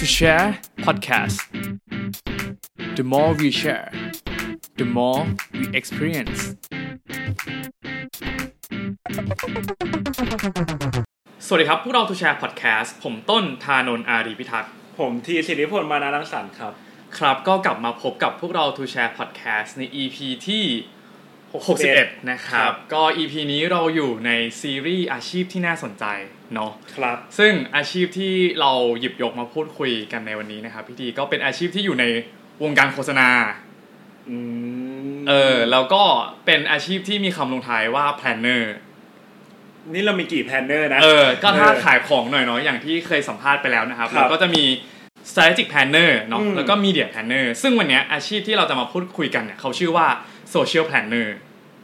to share podcast the more we share the more we experience สวัสดีครับ พวกเรา to share podcast ผมต้นธานนท์อารีพิทักษ์ ผมทีสิริพลมานารังสรรค์ครับ ครับก็กลับมาพบกับพวกเรา to share podcast ใน EP ที่ 61 นะครับ ก็ EP นี้เราอยู่ในซีรีส์อาชีพที่น่าสนใจ เนาะครับซึ่งอาชีพที่เราหยิบยกมาพูดคุยกันในวันนี้นะครับพี่ดีก็เป็นอาชีพที่อยู่ในวงการโฆษณาอืมเออแล้วก็เป็นอาชีพที่มีคำลงท้ายว่า planner นี่เรามีกี่แพลนเนอร์นะ เออ ก็ถ้าเออขายของหน่อยเนาะ อย่างที่เคยสัมภาษณ์ไปแล้วนะครับครับเราก็จะมี strategic planner เนาะอืมแล้วก็ media planner ซึ่งวันเนี้ยอาชีพที่เราจะมาพูดคุยกันเนี่ยเขาชื่อว่า social planner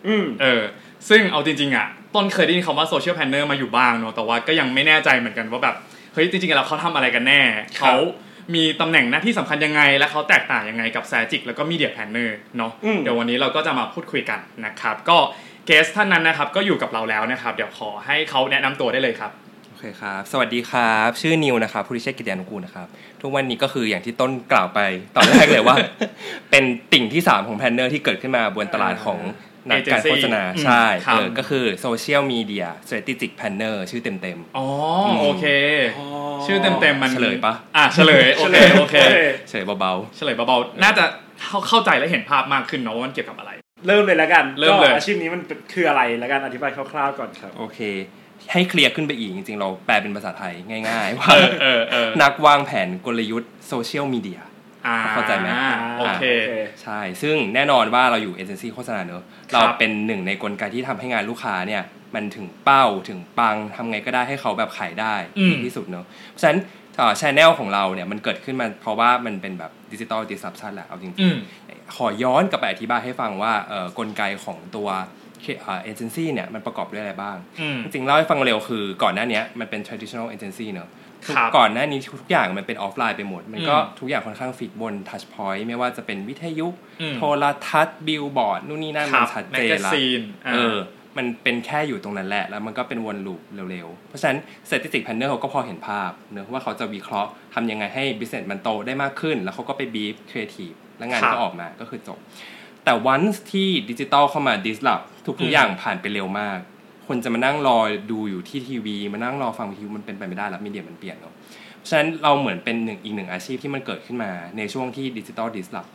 อืมเออ ซึ่งเอาจริงๆอะต้นเคยได้ยินคำว่า social planner มาอยู่บ้างเนาะแต่ว่าก็ยังไม่แน่ใจเหมือนกันว่าแบบเฮ้ยจริงๆแล้วเขาทำอะไรกันแน่ครับเขามีตำแหน่งหน้าที่สำคัญยังไง และเขาแตกต่างยังไงกับ strategic แล้วก็ media planner เนาะอืมเดี๋ยววันนี้เราก็จะมาพูดคุยกันนะครับ ก็เกสท่านนั้นนะครับก็อยู่กับเราแล้วนะครับ เดี๋ยวขอให้เขาแนะนำตัวได้เลยครับโอเคครับ สวัสดีครับ ชื่อนิวนะครับผู้ริเชษกิติยานุกูลนะครับ ทุกวันนี้ก็คืออย่างที่ต้นกล่าวไปตอนแรกเลยว่า เป็นติ่งที่ 3 ของ planner ที่เกิดขึ้นมาบนตลาดของ นักการโฆษณา Agency ใช่อืมครับเออก็คือโซเชียลมีเดีย strategic planner ชื่อเต็มอ๋อโอเค ชื่อเต็มๆมันเฉลยปะอะเฉลยโอเคโอเคๆเฉยเบาเฉลยเบาๆน่าจะเข้าเข้าใจและเห็นภาพมากขึ้นเนาะว่ามันเกี่ยวกับอะไร เริ่มเลยแล้วกันเริ่มเลยก็อาชีพนี้มันเป็นคืออะไรแล้วกันอธิบายคร่าวๆก่อนครับๆโอเคให้เคลียร์ขึ้นไปอีกจริงๆ เราแปลเป็นภาษาไทยง่าย ๆ ว่าเออเออเออนักวางแผนกลยุทธ์โซเชียลมีเดียอ่า เข้าใจไหมโอเค ใช่ ซึ่งแน่นอนว่าเราอยู่เอเจนซี่โฆษณาเนอะครับเราเป็นหนึ่งในกลไกที่ทำให้งานลูกค้าเนี่ย มันถึงเป้าถึงปังทำไงก็ได้ให้เขาแบบขายได้อืมดีที่สุดเนอะเพราะฉะนั้น channel ของเราเนี่ยมันเกิดขึ้นมาเพราะว่ามันเป็นแบบ digital disruption แหละเอาจริงอืมๆขอย้อนกลับไปอธิบายให้ฟังว่าเอ่อกลไกของตัวเอเจนซี่เนี่ยมันประกอบด้วยอะไรบ้างอืมจริงๆเล่าให้ฟังเร็วคือก่อนหน้าเนี้ยมันเป็น traditional agency เนอะครับ ก่อนหน้านี้ทุกอย่างมันเป็นออฟไลน์ไปหมด มันก็อืมทุกอย่างค่อนข้าง fix บน touch point ไม่ว่าจะเป็นวิทยุอืมโทรทัศน์บิลบอร์ดนู่นนี่นั่นครับมันชัดเจกนกาละซีนอ่าเออมันเป็นแค่อยู่ตรงนั้นแหละ แล้วมันก็เป็นวน loop เร็วๆ เพราะฉะนั้น strategic planner เขาก็พอเห็นภาพเนอะว่าเขาจะวิเคราะห์ทำยังไงให้ business มันโตได้มากขึ้น แล้วเขาก็ไป brief creative แล้วงานครับก็ออกมาก็คือจบ แต่ once ที่ดิจิตอลเข้ามา disrupt ทุกอืมๆอย่างผ่านไปเร็วมาก คนจะมานั่งรอดูอยู่ที่ทีวี มานั่งรอฟังวิทยุมันเป็นไปไม่ได้แล้วมีเดียมันเปลี่ยนเนอะเพราะฉะนั้นเราเหมือนเป็นหนึ่งอีกหนึ่งอาชีพที่มันเกิดขึ้นมาในช่วงที่ดิจิตอล disrupt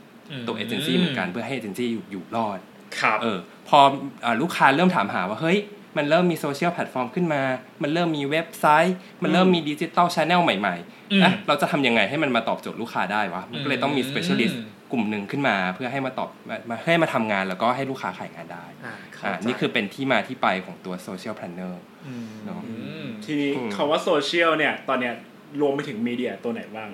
ตัวเอเจนซี่เหมือนกันเพื่อให้เอเจนซี่อยู่อยู่รอดครับเออพออาลูกค้าเริ่มถามหาว่าเฮ้ยมันเริ่มมีโซเชียลแพลตฟอร์มขึ้นมา มันเริ่มมีเว็บไซต์ มันเริ่มมีดิจิตอลช n แนลใหม่อืมๆนะเราจะทำยังไงให้มันมาตอบโจทย์ลูกค้าได้วะ มันก็เลยต้องมีอืม specialist กลุ่มหนึ่งขึ้นมาเพื่อให้มาตอบมามาให้มาทำงานแล้วก็ให้ลูกค้าขายงานได้อ่าเข้าอ่าใจนี่คือเป็นที่มาที่ไปของตัว social planner อืมเนอะอืมทีนี้อืมคำว่าโซเชียลเนี่ย ตอนเนี้ยรวมไปถึงมีเดียตัวไหนบ้าง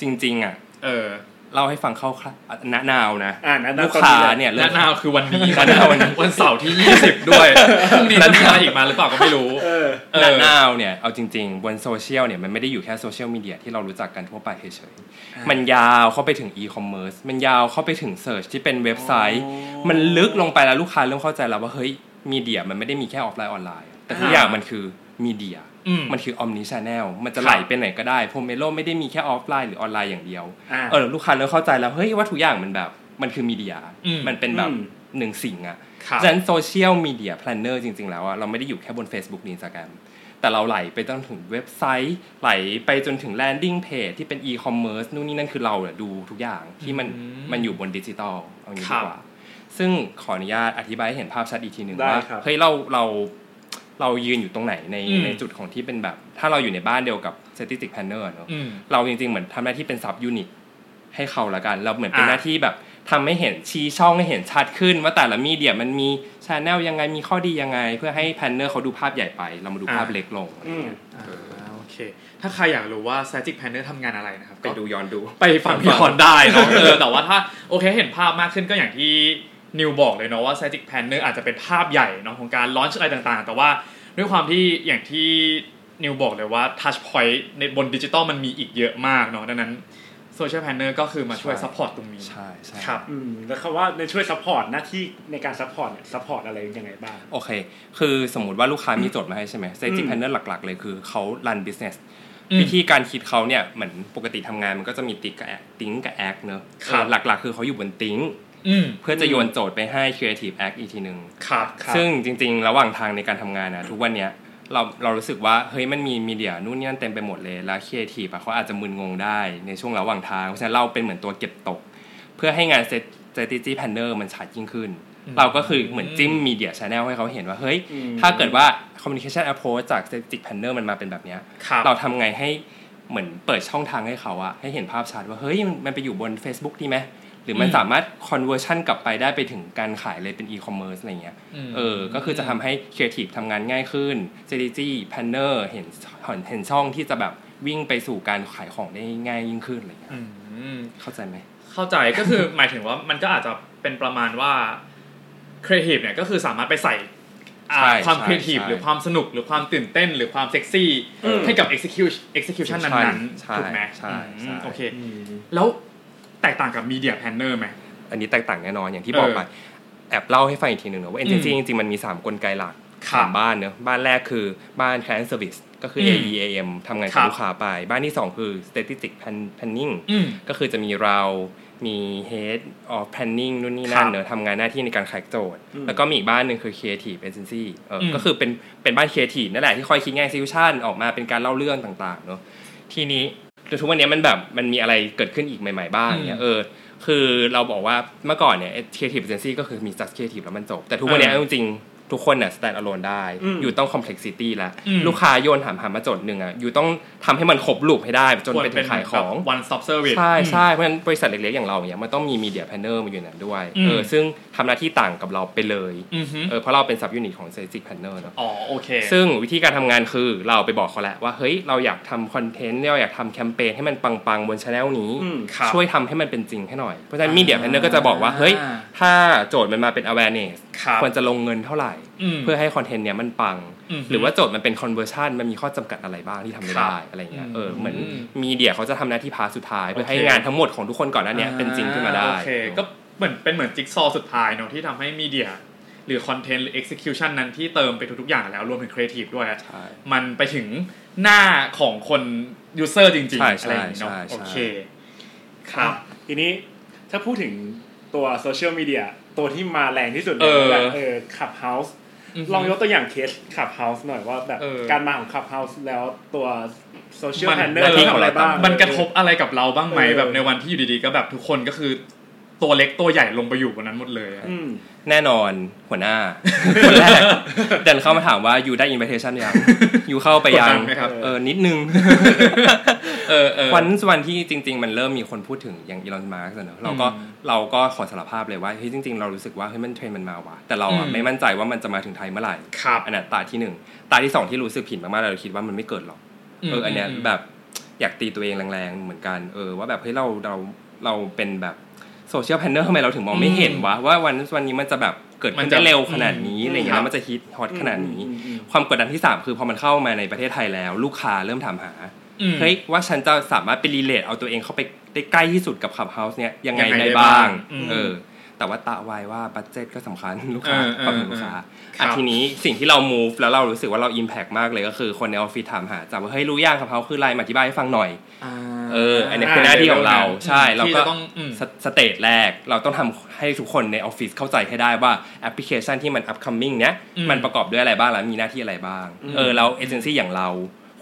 จริง ๆ อะ เออ เล่าให้ฟังเข้าๆณ now นะอ่านะลูกค้าเนี่ยและเริ่ม now คือวันนี้และ now วันนี้วันเสาร์ที่ 20 ด้วยพรุ่งนี้จะมีอะไรอีกมาหรือเปล่าก็ไม่รู้เออเออณ now เนี่ยเอาจริงๆบนโซเชียลเนี่ยมันไม่ได้อยู่แค่โซเชียลมีเดียที่เรารู้จักกันทั่วไปเฉยๆมันยาวเข้าไปถึงอีคอมเมิร์ซมันยาวเข้าไปถึง search ที่เป็นเว็บไซต์อ๋อมันลึกลงไปแล้วลูกค้าเริ่มเข้าใจแล้วว่าเฮ้ยมีเดียมันไม่ได้มีแค่ออฟไลน์ออนไลน์ แต่ทุกอ่าอย่างมันคือมีเดียอื มมันคือ omni-channel มันจะครับไหลไปไหนก็ได้โพเมโลไม่ได้มีแค่ออฟไลน์หรือออนไลน์อย่างเดียวอ่าเออลูกค้าเริ่มเข้าใจแล้วเฮ้ยว่าทุกอย่างมันแบบมันคือมีเดียอืมมันเป็นแบบอืมหนึ่งสิ่งอะครับฉะนั้น social media planner จริง ๆ แล้วอะเราไม่ได้อยู่แค่บน Facebook นีสแกรมแต่เราไหลไปจนถึงเว็บไซต์ ไหลไปจนถึง landing page ที่เป็นอีคอมเมิร์ซนู่นนี่นั่นคือเราเนี่ยดูทุกอย่างที่มันอืมมันอยู่บนดิจิตอลเอางี้ดีกว่าครับ ซึ่งขออนุญาตอธิบายให้เห็นภาพชัดอีกทีหนึ่งได้ว่าครับเฮ้ยเราเรา เรายืนอยู่ตรงไหนในอืมในจุดของที่เป็นแบบ ถ้าเราอยู่ในบ้านเดียวกับ strategic planner เนอะอืมเราจริงๆเหมือนทำหน้าที่เป็น sub unit ให้เขาละกัน เราเหมือนเป็นอ่าหน้าที่แบบทำให้เห็นชี้ช่องให้เห็นชัดขึ้น ว่าแต่ละมีเดียมันมี channel ยังไงมีข้อดียังไง เพื่อให้ planner เขาดูภาพใหญ่ไป เรามาดูภาพเล็กลงอืมอ่าโอเค ถ้าใครอยากรู้ว่า Strategic Planner ทำงานอะไรนะครับ ไปดูย้อนดู ไปฟังพี่ฮอนได้เนาะเออแต่ว่าถ้าโอเคเห็นภาพมากขึ้นก็อย่างที่ นิวบอกเลยเนาะว่า Strategic Planner อาจจะเป็นภาพใหญ่เนาะของการ launch อะไรต่างๆ แต่ว่าด้วยความที่อย่างที่นิวบอกเลยว่า Touch Point ในบนดิจิตอลมันมีอีกเยอะมากเนาะดังนั้น Social Planner ก็คือมาช่วยใช่ support ตรงนี้ใช่ใช่ครับอืมแล้วคำว่าในช่วย support หน้าที่ในการ support เนี่ย support อะไรยังไงบ้าง โอเค คือสมมติว่าลูกค้ามีโจทย์มาให้ใช่ไหมอื Strategic ม Planner หลักๆ เลยคือเขา run business อืมวิธีการคิดเขาเนี่ยเหมือนปกติทำงานมันก็จะมี think กับ act think กับ act เนอะครับเออหลักๆ คือเขาอยู่บน think อืม เพื่อจะโยนโจทย์ไปให้ Creative Act อีกทีหนึ่งครับครับซึ่งจริง ๆ ระหว่างทางในการทำงานนะทุกวันเนี้ยเราเรารู้สึกว่าเฮ้ยมันมีมีเดียนู่นนี่นั่นเต็มไปหมดเลยแล้วครีเอทีฟอะเขาอาจจะมึนงงได้ในช่วงระหว่างทางเพราะฉะนั้นเราเป็นเหมือนตัวเก็บตก เพื่อให้งาน strategy planner มันชัดยิ่งขึ้น เราก็คือเหมือนจิ้ม media channel ให้เขาเห็นว่าเฮ้ยอืมถ้าเกิดว่า communication approach จาก strategic planner มันมาเป็นแบบเนี้ยครับเราทำไงให้เหมือนเปิดช่องทางให้เขาอะให้เห็นภาพชัดว่าเฮ้ยมันมันไปอยู่บน Facebook ดีไหม หรือมันอืมสามารถ conversion กลับไปได้ไปถึงการขายเลยเป็น e-commerce อะไรเงี้ยมเออ ก็คือจะทำให้ creative ทำงานง่ายขึ้น strategy planner เห็นเห็นเห็นช่องที่จะแบบวิ่งไปสู่การขายของได้ง่ายยิ่งขึ้นอะไรเงี้ยอืมเข้าใจไหม เข้าใจก็คือหมายถึงว่ามันก็อาจจะเป็นประมาณว่าครีเอทีฟเนี่ยก็คือสามารถไปใส่อ่าใช่ความใช่ครีเอทีฟใช่หรือความสนุกหรือความตื่นเต้นหรือความเซ็กซี่อืมให้กับ execution execution นั้นใช่ๆถูกไหมใช่อืมใช่โอเค แล้ว แตกต่างกับ media planner ไหมอันนี้แตกต่างแน่นอนอย่างที่บอกไปแอบเล่าให้ฟังอีกทีหนึ่งนะว่าอืม agency จริงๆ มันมี 3 กลไกหลักครับสามบ้านเนอะบ้านแรกคือบ้าน client service ก็คือม AEAM ทำงานครักับบลูกค้าไป บ้านที่ 2 คือ strategic plan- planning อืมก็คือจะมีเรามี head of planning นู่นนี่นั่ครันบเนอะทำงานหน้าที่ในการขายโจทย์อืมแล้วก็มีอีกบ้านหนึ่งคือ creative agency เอออมก็คือเป็นเป็นบ้าน creative นั่นแหละที่คอยคิดงาน execution ออกมาเป็นการเล่าเรื่องต่างๆเนอะทีนี้แต่ ทุกวันนี้มันแบบมันมีอะไรเกิดขึ้นอีกใหม่ ๆ บ้างเนี่ยเออคือเราบอกว่าเมื่อก่อนเนี่ย creative agency ก็คือมี just creative แล้วมันจบ แต่ทุกวันนี้เออจริงๆ ทุกคนน่ะ stand alone ได้อืมอยู่ต้อง complexity แล้วอืมลูกค้าโยนถามหามาโจทย์หนึ่งอะอยู่ต้องทำให้มันครบ loop ให้ได้ จนไปถึงขายของแบบ one stop service ใช่ใช่เพราะฉะนั้นบริษัทเล็กๆ อย่างเราเนี่ยมันต้องมี media planner มาอยู่ในนั้นด้วยอืมเออซึ่งทำหน้าที่ต่างกับเราไปเลยอือฮึเออเพราะเราเป็น sub unit ของ strategic planner เนอะอ๋อโอเคซึ่งวิธีการทำงานคือเราไปบอกเขาแหละว่าเฮ้ยเราอยากทำคอนเทนต์เราอยากทำแคมเปญให้มันปังๆบนช anel นี้อืมครับช่วยทำให้มันเป็นจริงให้หน่อยเพราะฉะนั้น media planner ก็จะบอกว่าเฮ้ยถ้าโจทย์มันมาเป็น awareness ครับควรจะลงเงินเท่าไหร่มเพื่อให้คอนเทนต์เนี้ยมันปังอืมหรือว่าโจทย์มันเป็น conversion มันมีข้อจำกัดอะไรบ้างที่ทำไม่ได้อะไรเงี้ยเออเหมือนอืมมีเดียเขาจะทำหน้าที่ part สุดท้าย เพื่อให้โอเคงานทั้งหมดของทุกคนก่อนหน้าเนี้ยเป็นจริงขึ้นมาได้โอเคก็เหมือนเป็นเหมือนจิ๊กซอว์สุดท้ายเนอะที่ทำให้มีเดียหรือคอนเทนต์หรือ execution นั้นที่เติมไปทุกๆอย่างแล้วรวมถึงครีเอทีฟด้วยอะใช่มันไปถึงหน้าของคน user จริงใช่ๆอะไรอย่างนี้เนาะใช่ใช่โอเคครับทีนี้ถ้าพูดถึงตัวโซเชียลมีเดีย ตัวที่มาแรงที่สุดเออแบบเออขับเฮาส์ลองยกตัวอย่างเคสขับเฮาส์หน่อยว่าแบบเออการมาของขับเฮาส์แล้วตัวโซเชียลมันแพนเนอร์ที่ทำอะไรบ้างมันกระทบอะไรกับเราบ้างไหมเออแบบในวันที่อยู่ดีๆก็แบบทุกคนก็คือ ตัวเล็กตัวใหญ่ลงไปอยู่บนนั้นหมดเลยอะอืมแน่นอนหัวหน้าคนแรกเดินเข้ามาถามว่าอยู่ได้ invitation ยังอยู่เข้าไปยักดดังนไหมครับเออนิดนึงเออเออวันวันที่จริง ๆ มันเริ่มมีคนพูดถึงอย่างอีลอนมัสก์เนอะเราก็อืมเราก็ขอสารภาพเลยว่าเฮ้ยจริง ๆ เรารู้สึกว่าเฮ้ยมันเทรนด์มันมาว่ะแต่เราอะอืมไม่มั่นใจว่ามันจะมาถึงไทยเมื่อไหร่ครับอันนั้นตาที่หนึ่งตาที่สองที่รู้สึกผิดมากๆเราคิดว่ามันไม่เกิดหรอกเอออันเนี้ยมแบบอยากตีตัวเองแรงๆเหมือนกันเออว่าแบบเฮ้ยเราเราเราเป็นแบบ โซเชียล planner ทำไมเราถึงมองไม่เห็นวะว่าวันวันนี้มันจะแบบเกิดมัขึ้นมันจะได้เร็วขนาดนี้อืมอะไรอย่างเงี้ยครับแล้วมันจะฮิตฮอตขนาดนี้อืมอืมความกดดันที่สามคือพอมันเข้ามาในประเทศไทยแล้ว ลูกค้าเริ่มถามหาอืมเฮ้ยว่าฉันจะสามารถไป relate เอาตัวเองเข้าไปได้ใกล้ที่สุดกับ Clubhouse เนี่ยยังไงยังไงได้ได้บ้างบ้างอืมเออแต่ว่าตะไว้ว่า budget ก็สำคัญลูกค้าเออเออความถึงลูกค้าอะครับทีนี้สิ่งที่เรา move แล้วเรารู้สึกว่าเรา impact มากเลยก็คือคนในออฟฟิศถามหาจับว่าเฮ้ยรู้ยัง Clubhouse คืออะไรมาอธิบายให้ฟังหน่อย เอออันนี้คือหน้าที่ของเราใช่เราที่ก็จะต้องอืม stage แรกเราต้องทำให้ทุกคนในออฟฟิศเข้าใจให้ได้ว่าแอปพลิเคชันที่มัน upcoming เนี้ยอืมมันประกอบด้วยอะไรบ้างแล้วมีหน้าที่อะไรบ้างเออเราเอเจนซี่อย่างเรา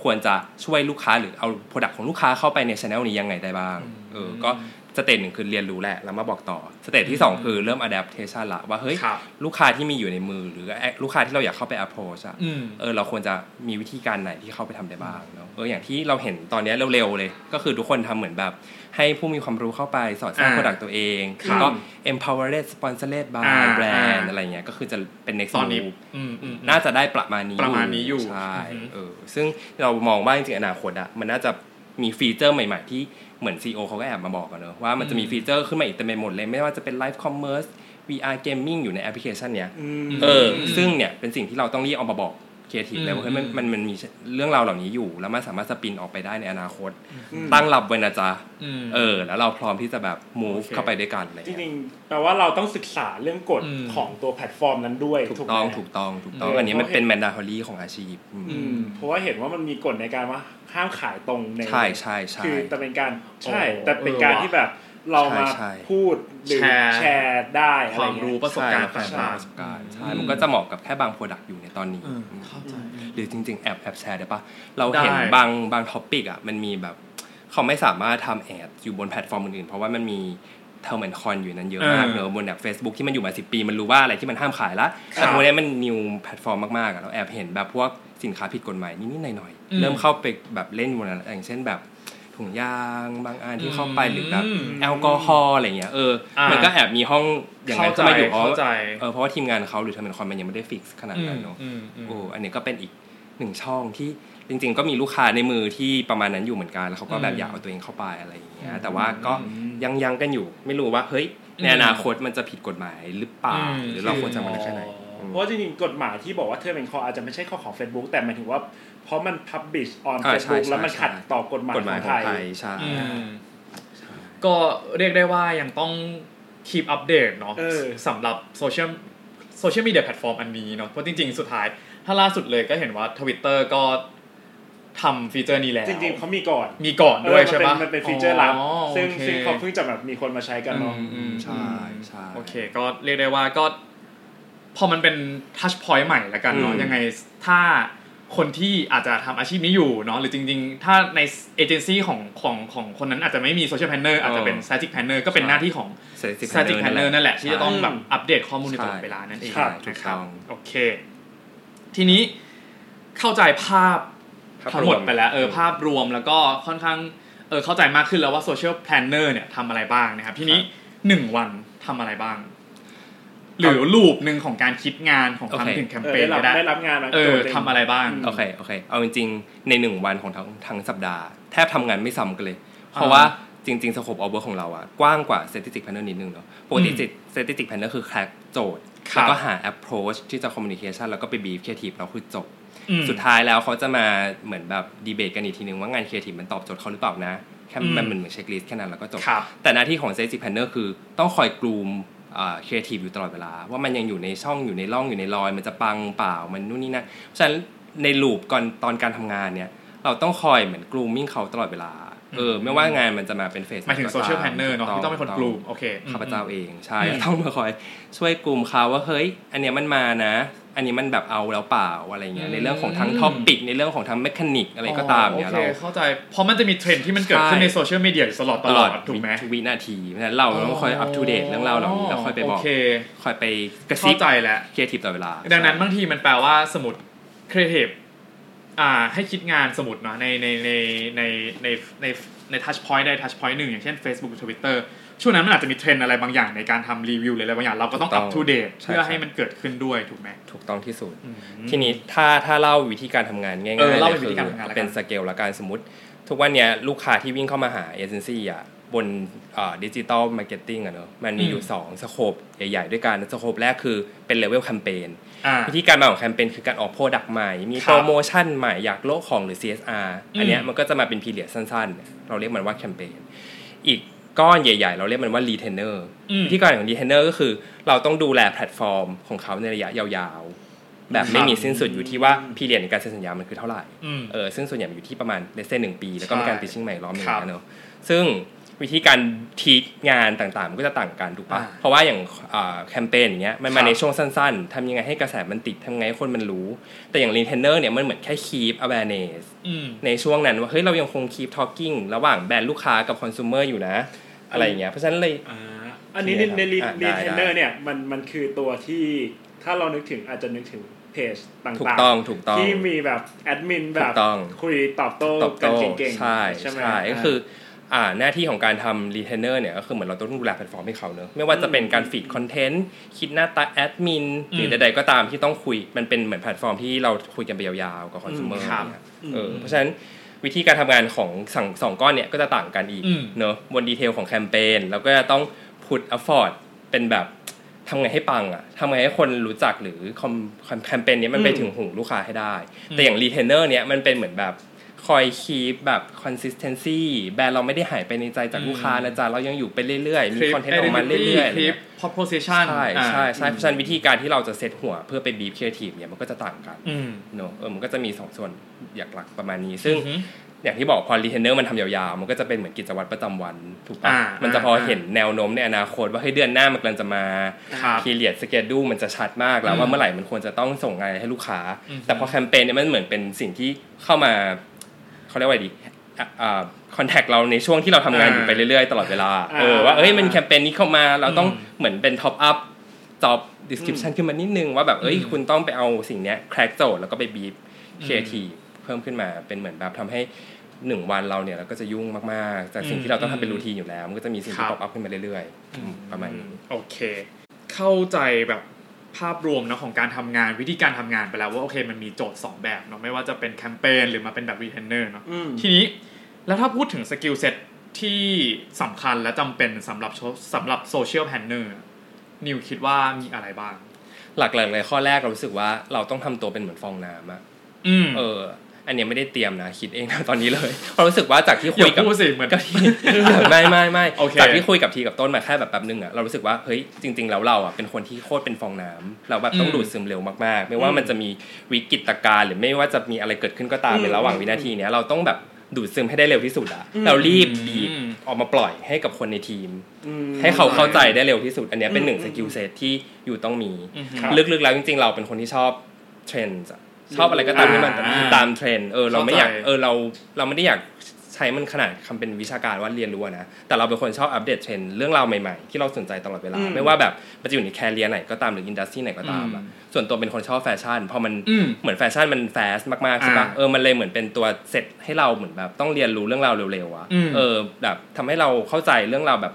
ควรจะช่วยลูกค้าหรือเอา Product ของลูกค้าเข้าไปในช anel นี้ยังไงได้บ้างเออก็ stage หนึ่งคือเรียนรู้แหละแล้วมาบอกต่อ stage ที่สองคือเริ่ม adaptation ละว่าเฮ้ยครับลูกค้าที่มีอยู่ในมือ หรือลูกค้าที่เราอยากเข้าไป approach อะอืมเออเราควรจะมีวิธีการไหนที่เข้าไปทำได้บ้างเนาะเอออย่างที่เราเห็นตอนเนี้ยเร็วๆเลย ก็คือทุกคนทำเหมือนแบบ ให้ผู้มีความรู้เข้าไปสอดแทรกอ่า product ตัวเองครับแล้วก็ empowered sponsored by อ่า brand อ่าอะไรเงี้ยก็คือจะเป็น next ตอนนี้ move อืมอืมน่าจะได้ประมาณนี้ประมาณนี้อยู่ใช่อือฮึเออซึ่งเรามองว่าจริงๆอนาคตอะมันน่าจะมีฟีเจอร์ใหม่ ๆ ที่ เหมือน CEO เขาก็แอบมาบอกกันเนอะว่ามันจะมีฟีเจอร์ขึ้นมาอีกเต็มไปหมดเลย ไม่ว่าจะเป็น live commerce VR gaming อยู่ในแอปพลิเคชันเนี้ยอืมเออซึ่งเนี่ยเป็นสิ่งที่เราต้องรีบเอามาบอก ครีเอทีฟอืมเลยว่าเฮ้ยมันอืมมันมันมีเรื่องราวเหล่านี้อยู่ แล้วมันสามารถ spin ออกไปได้ในอนาคตอืมตั้งรับไว้นะจ๊ะอืมเออ แล้วเราพร้อมที่จะแบบ move โอเคเข้าไปด้วยกันอะไรเงี้ยจริงๆแปลว่าเราต้องศึกษาเรื่องกฎอืมของตัวแพลตฟอร์มนั้นด้วยถูกไหมต้องถูกต้องถูกต้องเอออัอันนี้มันเพราะเป็น mandatory ของอาชีพอืมอืมเพราะว่าเห็นว่ามันมีกฎในการว่าห้ามขายตรงในใช่ใช่ใช่คือแต่เป็นการใช่โอ้แต่เป็นการเออว่ะที่แบบ เรามาใช่พูดหรือแชร์แชร์ได้อะไรเงี้ยความรู้ประสบการณ์ใช่ต่างประสบการณ์ใช่อืมมันก็จะเหมาะกับแค่บาง product อยู่ในตอนนี้ๆเอออืมเข้าใจหรือจริง ๆ แอบแอบแชร์ได้ปะเราเห็นได้บางบาง topic อะมันมีแบบเขาไม่สามารถทำ ad อยู่บนแพลตฟอร์มอื่นๆเพราะว่ามันมี term and con อยู่นั้นเยอะมากเออเนอะบนแบบ Facebook ที่มันอยู่มาสิบปี มันรู้ว่าอะไรที่มันห้ามขายละครัแต่พวกนี้มัน new platform มากๆอะเราแอบเห็นแบบพวกสินค้าผิดกฎหมายนิดๆหน่อยๆอืมเริ่มเข้าไปแบบเล่นบนนั้นอย่างเช่นแบบ ถุงยางบางอันที่เข้าไปหรือแบบอืมแอลกอฮอล์อะไรเงี้ยเอออ่ามัมันก็แอบมีห้องอย่างนั้นเข้าใจเข้ามาอยู่เพราะเข้าใจเออเพราะว่าทีมงานเขาหรือ term and con มันยังไม่ได้ fix ขนาดนั้นอืมเนาะอืมอืมโอ้อันนี้ก็เป็นอีกหนึ่งช่องที่จริง ๆ ก็มีลูกค้าในมือที่ประมาณนั้นอยู่เหมือนกัน แล้วเขาก็แบอืบมอยากเอาตัวเองเข้าไปอะไรอย่างเงี้ยอืมแต่ว่าก็ยังยังกันอยู่ไม่รู้ว่าเฮ้ยในอืมอนาคตมันจะผิดกฎหมายหรือเปล่าอืมหรือเราควรจะมันแค่ไหนอืมเพราะว่าจริงๆกฎหมายที่บอกว่าเธอเป็นคออาจจะไม่ใช่ข้อของ Facebook แต่หมายถึงว่า เพราะมัน publish on อ่าใช่ Facebook ใช่แล้วมันใช่ขัดต่อกฎหมายกฎหขมาอยงขไทองยไทยใช่อืมก็เรียกได้ว่ายังต้องคีปอัปเดตเนาะเออสำหรับโซเชียลโซเชียลมีเดียแพลตฟอร์มอันนี้เนาะเพราะจริง ๆ สุดท้าย ถ้าล่าสุดเลยก็เห็นว่า Twitter ก็ทำฟีเจอร์นี้แล้ว จริง ๆเขามีก่อนมีก่อนด้วยเออใช่ปะมันเป็นมันเป็นฟีเจอร์ลับอ๋อซึ่งโอเคซึ่งเขาเพิ่งจะแบบมีคนมาใช้กันเนาะอืมอืมใช่ใช่โอเค ก็เรียกได้ว่าก็ พอมันเป็น touchpoint ใหม่แล้วกันเนาะอืมยังไงถ้า คนที่อาจจะทำอาชีพนี้อยู่เนาะหรือจริง ๆ ถ้าในเอเจนซี่ของของของคนนั้นอาจจะไม่มีโซเชียล planner อาจจะเป็น strategic planner ก็เป็นหน้าที่ของ Strategic strategic planner นั่นแหละ ที่จะต้องใช่แบบอัปเดตข้อมูลในตลอดใช่เวลานั่นเองครับถูกนะครับต้องโอเค ทีนี้เข้าใจภาพภาพทั้งหมดรวมไปแล้วเออภาพรวมแล้วก็ค่อนข้างเออเข้าใจมากขึ้นแล้วว่าโซเชียล planner เนี่ยทำอะไรบ้างนะครับ ทีนี้หนึ่งวันทำอะไรบ้าง หรือ loop หนึ่งของการคิดงานของโอเคทำถึงแคมเปญเออได้รับก็ได้ได้รับงานมาเออโจทย์หนึ่งทำอะไรบ้างอืมโอเคโอเค เอาจริงๆในหนึ่งวันของทั้งทั้งสัปดาห์แทบทำงานไม่ซ้ำกันเลย เพราะอ่าว่าจริงๆ scope of work ของเราอะกว้างกว่า strategic planner นิดนึงเนาะปกติอืม strategic planner คือ crack โจทย์ครับแล้วก็หา approach ที่จะ communication แล้วก็ไป brief creative แล้วคือจบอืมสุดท้ายแล้วเขาจะมาเหมือนแบบดีเบตกันอีกทีนึงว่างาน creative มันตอบโจทย์เขาหรือเปล่านะแค่อืมมันเหมือน checklist แค่นั้นแล้วก็จบครับแต่หน้าที่ของ strategic planner คือต้องคอย groom อ่า creative อยู่ตลอดเวลา ว่ามันยังอยู่ในช่องอยู่ในร่องอยู่ในรอย มันจะปังเปล่ามันนู่นนี่นั่นเพราะฉะนั้นในลูปก่อนตอนการทำงานเนี่ย เราต้องคอยเหมือนกลูมมิ่งเขาตลอดเวลาเออไม่ว่างานมันจะมาเป็นเฟสหมายถึงโซเชียลแพลนเนอร์เนาะที่ต้องเป็นคนกลุ่มโอเคข้าพเจ้าเองใช่อืมต้องมาคอยช่วยกลุ่มเขาว่าเฮ้ย อันเนี้ยมันมานะ อันนี้มันแบบเอาแล้วเปล่าอะไรเงี้ยในเรื่องของทั้งท็อปิกในเรื่องของทั้งเมคานิกอะไรก็ตามเนี่ยโอเราเคเข้าใจเพราะมันจะมีเทรนด์ที่มันเกิดขึ้นใช่ในโซเชียลมีเดียตลอดตตลลออดดถูกไหมวิวินาทีเพราะฉะนั้นเราต้องคอยอัป to date เรื่องราวเหล่านี้แล้วคอยไปบอกโอเคคอยไปกระซิบเข้าใจแล้วครีเอทีฟตลอดเวลา ดังนั้นใช่บางทีมันแปลว่าสมุดครีเอทีฟอ่าให้คิดงานสมมติเนาะในในในในในในใน touchpoint ใด touchpoint หนึ่งอย่างเช่น Facebook Twitter ช่วงนั้นมันอาจจะมีเทรนด์อะไรบางอย่างในการทำรีวิวหรืออะไรบางอย่างเราก็ต้องอัป to date เพื่อให้มันเกิดขึ้นด้วยถูกไหมถูกต้องที่สุดอืมทีนี้ถ้าถ้าเล่าวิธีการทำงานง่ายๆเออเล่าเลยวิธีการทำงานคือละกันเป็นสเกลละกันสมมติ ทุกวันเนี้ยลูกค้าที่วิ่งเข้ามาหาเอเจนซี่อะบน digital marketing อะเนอะมันมีอยู่2 scope ใหญ่ๆ ด้วยกัน scope แรกคือเป็นเลเวลแคมเปญอ่าวิธีการมาของแคมเปญคือการออก product ใหม่ มีครับโปรโมชั่นใหม่อยากโละของหรือ CSR อืมอันเนี้ยมันก็จะมาเป็น period สั้นๆ เราเรียกมันว่าแคมเปญอีก ก้อนใหญ่ ๆ เราเรียกมันว่ารีเทนเนอร์อืมวิธีการของรีเทนเนอร์ก็คือ เราต้องดูแลแพลตฟอร์มของเขาในระยะยาวๆ แบบไม่มีสิ้นสุดอยู่ที่ว่า period ในการเซ็นสัญญามันคือเท่าไหร่อืมเออซึ่งส่วนใหญ่มันอยู่ที่ประมาณเลเซนหนึ่งปี แล้วก็มีการใช่ pitching ใหม่รอบหนึ่งครับนะเนอะซึ่ง วิธีการทำงานต่างๆ มันก็จะต่างกันถูกปะอ่าเพราะว่าอย่างอ่าแคมเปญอย่างเงี้ยมันครับมาในช่วงสั้นๆทำยังไงให้กระแสมันติดทำยังไงให้คนมันรู้ แต่อย่างรีเทนเนอร์เนี่ยมันเหมือนแค่ keep awareness อืมในช่วงนั้นว่าเฮ้ยเรายังคง keep talking ระหว่างแบรนด์ลูกค้ากับ consumer อยู่นะ อะไรอย่างเงี้ยเพราะฉะนั้นเลยอ่าอันนี้ในในรีอะรีได้เทนเนอร์เนี่ยมันมันคือตัวที่ถ้าเรานึกถึงอาจจะนึกถึงเพจต่างๆถูกต้องถูกต้องที่มีแบบแอดมินแบบถูกต้องคุยตอบโต้ตอบกันโต้เก่งๆใช่ใช่ไหมใช่ก็คืออ่า หน้าที่ของการทำรีเทนเนอร์เนี่ยก็คือเหมือนเราต้องดูแลแพลตฟอร์มให้เขาเนอะไม่ว่าจะเป็นการ feed คอนเทนต์คิดหน้าตาแอดมินหรืออืมใดๆก็ตามที่ต้องคุยมันเป็นเหมือนแพลตฟอร์มที่เราคุยกันไปยาวๆกับคอน sumer ครับเนี่ยเออเพราะฉะนั้นวิธีการทำงานของทั้งสองก้อนเนี่ยก็จะต่างกันอีกอืมเนอะบน detail ของแคมเปญแล้วก็จะต้องพุท effort เป็นแบบทำไงให้ปังอะทำไงให้คนรู้จักหรือคอมแคมเปญนี้มันไปถึงหูลูกค้าให้ได้ แต่อย่างรีเทนเนอร์เนี้ยมันเป็นเหมือนแบบ คอย keep แบบ consistency แบรนด์เราไม่ได้หายไปในใจจากลูกค้านะจ๊ะ เรายังอยู่ไปเรื่อยๆ มีคอนเทนต์ออกมาเรื่อยๆคลิป proposition ใช่ใช่ใช่เพราะฉะนั้นวิธีการที่เราจะเซตหัวเพื่อไป brief creative เนี่ยมันก็จะต่างกันอืมเนอะเออมันก็จะมีสองส่วนอยากหลักประมาณนี้ ซึ่งอือฮึอย่างที่บอกพอรีเทนเนอร์มันทำยาวๆ มันก็จะเป็นเหมือนกิจวัตรประจำวันถูกปะอ่ามันจะพออ่าเห็นแนวโน้มในอนาคตว่าเฮ้ยเดือนหน้ามันกำลังจะมาครับ period schedule มันจะชัดมากแล้วอืมว่าเมื่อไหร่มันควรจะต้องส่งอะไรให้ลูกค้าอืมแต่พอแคมเปญเนี่ยมันเหมือนเป็นสิ่งที่เข้ามา เขาเรียกว่าไงดี contact เราในช่วงที่เราทำงานอยู่ไปเรื่อยๆ ตลอดเวลาอ่าเออว่าเอ้ยมันแคมเปญนี้เข้ามาเราต้องอืมเหมือนเป็น top up job description ขึ้นมานิดนึง ว่าแบบเอ้ยอืมคุณต้องไปเอาสิ่งเนี้ย crack โจทย์แล้วก็ไป brief creative เพิ่มขึ้นมาเป็นเหมือนแบบทำให้หนึ่งวันเราเนี่ยเราก็จะยุ่งมากๆ จากสิ่งที่เราต้องทำเป็น routine อยู่แล้ว มันก็จะมีสิ่งที่ครับ pop up ขึ้นมาเรื่อยๆอืมประมาณนี้โอเค เข้าใจแบบ ภาพรวมนะของการทำงานวิธีการทำงานไปแล้วว่าโอเคมันมีโจทย์ 2 แบบเนาะไม่ว่าจะเป็นแคมเปญหรือมาเป็นแบบรีเทนเนอร์เนาะอืมทีนี้แล้วถ้าพูดถึง skill set ที่สำคัญและจำเป็นสำหรับสำหรับ social planner นิวคิดว่ามีอะไรบ้าง หลักๆเลยข้อแรกเรารู้สึกว่าเราต้องทำตัวเป็นเหมือนฟองน้ำอะอืมเออ อันเนี้ยไม่ได้เตรียมนะ คิดเองนะตอนนี้เลยเพราะรู้สึกว่าจากที่คุยกับอย่าพูดสิเหมือนก็ที่ไม่ไม่ไม่โอเคจากที่คุยกับทีกับต้นมาแค่แบบแป๊บนึงอะเรารู้สึกว่าเฮ้ยจริง ๆ แล้วเราอะเป็นคนที่โคตรเป็นฟองน้ำเราแบบต้องอืมดูดซึมเร็วมากๆ ไม่ว่ามันจะมีวิกฤตการณ์หรือไม่ว่าจะมีอะไรเกิดขึ้นก็ตามอืมในระหว่างวินาทีเนี้ยเราต้องแบบดูดซึมให้ได้เร็วที่สุดอะเรารีบบีบออกมาปล่อยให้กับคนในทีมอืมให้เขาเข้าใจได้เร็วที่สุด อันเนี้ยเป็นหนึ่งอืม skill set ที่อยู่ต้องมีอืมครับลึกๆแล้วจริง ๆ เราเป็นคนที่ชอบเทรนด์อะ ชอบอะไรก็ตามที่มันอ่าตามเทรนด์เออเราไม่อยากเข้าใจเออเราเราไม่ได้อยากใช้มันขนาดคำเป็นวิชาการว่าเรียนรู้อะนะแต่เราเป็นคนชอบอัปเดตเทรนด์เรื่องราวใหม่ๆ ที่เราสนใจตลอดเวลาอืมไม่ว่าแบบมันจะอยู่ใน career ไหนก็ตามหรือ industry ไหนก็ตามอะอืมส่วนตัวเป็นคนชอบแฟชั่นพอมันอืมเหมือนแฟชั่นมัน fast มากๆใช่ปะอ่าเออมันเลยเหมือนเป็นตัวเซตให้เราเหมือนแบบต้องเรียนรู้เรื่องราวเร็วๆอะอืมเออแบบทำให้เราเข้าใจเรื่องราวแบบ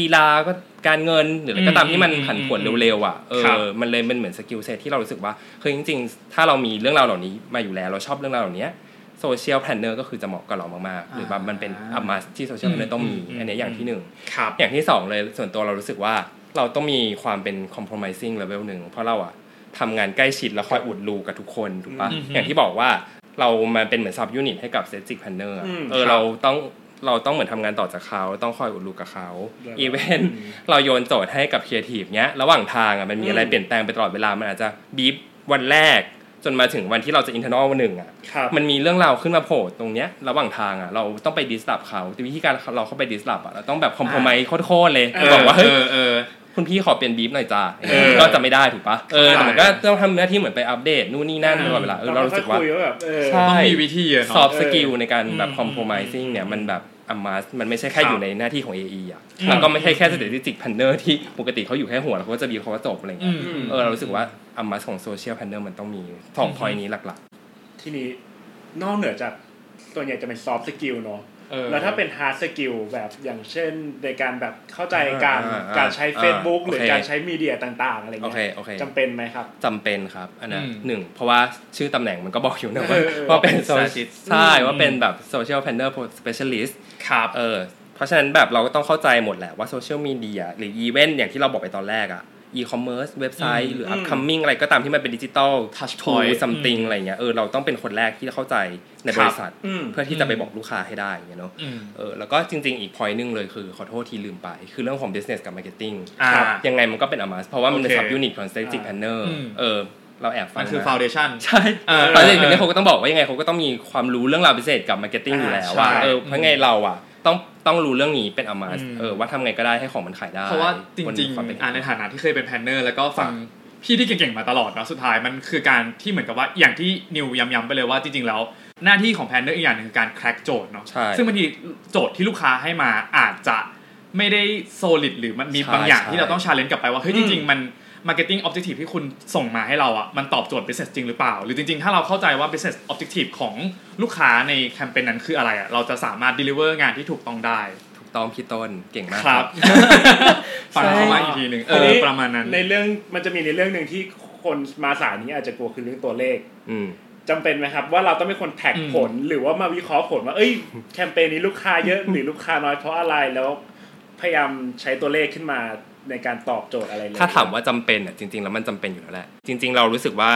กีฬาก็การเงินหรืออะไรก็ตามที่มันอืมผันผวนอืมเร็วๆอะเออครับมันเลยเป็นเหมือน skill set ที่เรารู้สึกว่าเฮ้ยจริง ๆ ถ้าเรามีเรื่องราวเหล่านี้มาอยู่แล้วเราชอบเรื่องราวเหล่านี้ social planner ก็คือจะเหมาะกับเรามากๆ หรือแบบมันเป็น a must ที่ social planner ต้องมีอืมอันเนี้ยอย่างที่หนึ่งครับอย่างที่สองเลยส่วนตัวเรารู้สึกว่าเราต้องมีความเป็น compromising level หนึ่งเพราะเราอะทำงานใกล้ชิดแล้วคอยอุดรูกับทุกคนถูกปะอืมอย่างที่บอกว่าเรามาเป็นเหมือน sub unit ให้กับ strategic planner อะอืมเออครับเราต้อง เราต้องเหมือนทำงานต่อจากเขาต้องคอยอุดรูกับเขาแล้วอีเวนต์เราโยนโจทย์ให้กับครีเอทีฟเนี้ยระหว่างทางอะมันมีอะไรอืมเปลี่ยนแปลงไปตลอดเวลามันอาจจะบีบวันแรกจนมาถึงวันที่เราจะ internal วันหนึ่งอะครับมันมีเรื่องราวขึ้นมาโผล่ตรงเนี้ยระหว่างทางอะ เราต้องไป disrupt เขาแต่วิธีการเราเข้าไป disrupt อะเราต้องแบบ compromise โคตรๆเลยเออบอกว่าเฮ้ยเออเออ คุณพี่ขอเปลี่ยนบีฟหน่อยจ้าเออก็จะไม่ได้ถูกปะเออแต่มันก็ใช่ต้องทำหน้าที่เหมือนไปอัปเดตนู่นนี่นั่นตลอดเวลาเออเรารู้สึกว่าคุยว่าแบบเออใช่ต้องมีวิธีอะซอเนาะ soft skillในการแบบอืมคอมโพมไ i ิ g เนี่ยมันแบบa must มันไม่ใช่แค่ครับอยู่ในหน้าที่ของ AE อะอืมแล้วก็ไม่ใช่แค่ strategic planner ที่ปกติเขาอยู่แค่หัวแล้วเขาก็จะบีบเขาก็จบอะไรเงี้ยอืมเออเรารู้สึกว่าอัมมัสของโซเชียล planner มันต้องมีสองพอยนี้หลักทีนี้นอกเหนือจากส่วนใหญ่จะเป็น soft skill เนาะเออ แล้วถ้าเป็น hard skill แบบอย่างเช่นในการแบบเข้าใจการอ่าอ่าการใช้อ่า Facebook โอเคหรือการใช้ media ต่างๆอะไรโอเคเงี้ยโอเคจำเป็นไหมครับจำเป็นครับอันนั้นอืมหนึ่งเพราะว่าชื่อตำแหน่งมันก็บอกอยู่นะว่าเออเออว่าเป็นเป็น strategist ใช่อืมว่าเป็นแบบ social planner specialist ครับเออเพราะฉะนั้นแบบเราก็ต้องเข้าใจหมดแหละว่าโซเชียลมีเดียหรืออีเวนต์อย่างที่เราบอกไปตอนแรกอะ อีคอมเมิร์ซเว็บไซต์อืมหรืออืม upcoming อะไรก็ตามที่มันเป็นดิจิตอล Touch ทู point ซัมติงอะไรเงี้ยเออเราต้องเป็นคนแรกที่เข้าใจในบริษัทอืมเพื่อที่จะไปบอกลูกค้าให้ได้อย่างเงี้ยเนาะอืมเออแล้วก็จริง ๆ อีก point หนึงเลยคือขอโทษที่ลืมไป คือเรื่องของ business กับ marketing อ่าครับยังไงมันก็เป็น a must เพราะว่ามันเป็นโอเค sub unit ของ strategic planner อืมเออเราแอบฟัมังนคือนะ foundation ใช่เออตอนเด็กเออเนี่ยเขาก็ต้องบอกว่ายังไงเขาก็ต้องมีความรู้เรื่องราว business กับ marketing อยู่แล้วว่าใช่เออเพราะไงเราอะ ต้องต้องรู้เรื่องนี้เป็น a must อืมเออว่าทำไงก็ได้ให้ของมันขายได้ เพราะว่าจบนริงความเป็นๆอ่าในฐานะที่เคยเป็น planner แล้วก็ฟังพี่ที่เก่งๆมาตลอดเนาะสุดท้ายมันคือการที่เหมือนกับว่าอย่างที่นิวย้ำๆไปเลยว่าจริงๆแล้วหน้าที่ของ planner อีกอย่างหนึ่งคือการ crack โจทย์เนาะใช่ซึ่งบางทีโจทย์ที่ลูกค้าให้มาอาจจะไม่ได้ solid หรือมันมีใช่บางอย่างใช่ที่เราต้อง challenge กลับไปว่าเฮ้ยอืจมริงๆมัน marketing objective ที่คุณส่งมาให้เราอะมันตอบโจทย์ business จริงหรือเปล่า หรือจริงๆ ถ้าเราเข้าใจว่า business objective ของลูกค้าในแคมเปญนั้นคืออะไรอะเราจะสามารถ deliver งานที่ถูกต้องได้ถูกต้องพี่ต้นเก่งมากครับฟังเข้ามาอีกทีหนึ่งเอทีอนี้ประมาณนั้น ในเรื่องมันจะมีในเรื่องหนึ่งที่คนมาสายนี้อาจจะกลัวคือเรื่องตัวเลขอืมจำเป็นไหมครับว่าเราต้องเป็นคนแท็กอืมผลหรือว่ามาวิเคราะห์ผลว่า เอ้ยแคมเปญนี้ลูกค้าเยอะหรือลูกค้าน้อยเพราะอะไรแล้ว พยายามใช้ตัวเลขขึ้นมา ในการตอบโจทย์อะไรเลย ถ้าถามว่าจำเป็นอะจริง ๆ แล้วมันจำเป็นอยู่แล้วแหละ จริง ๆ เรารู้สึกว่า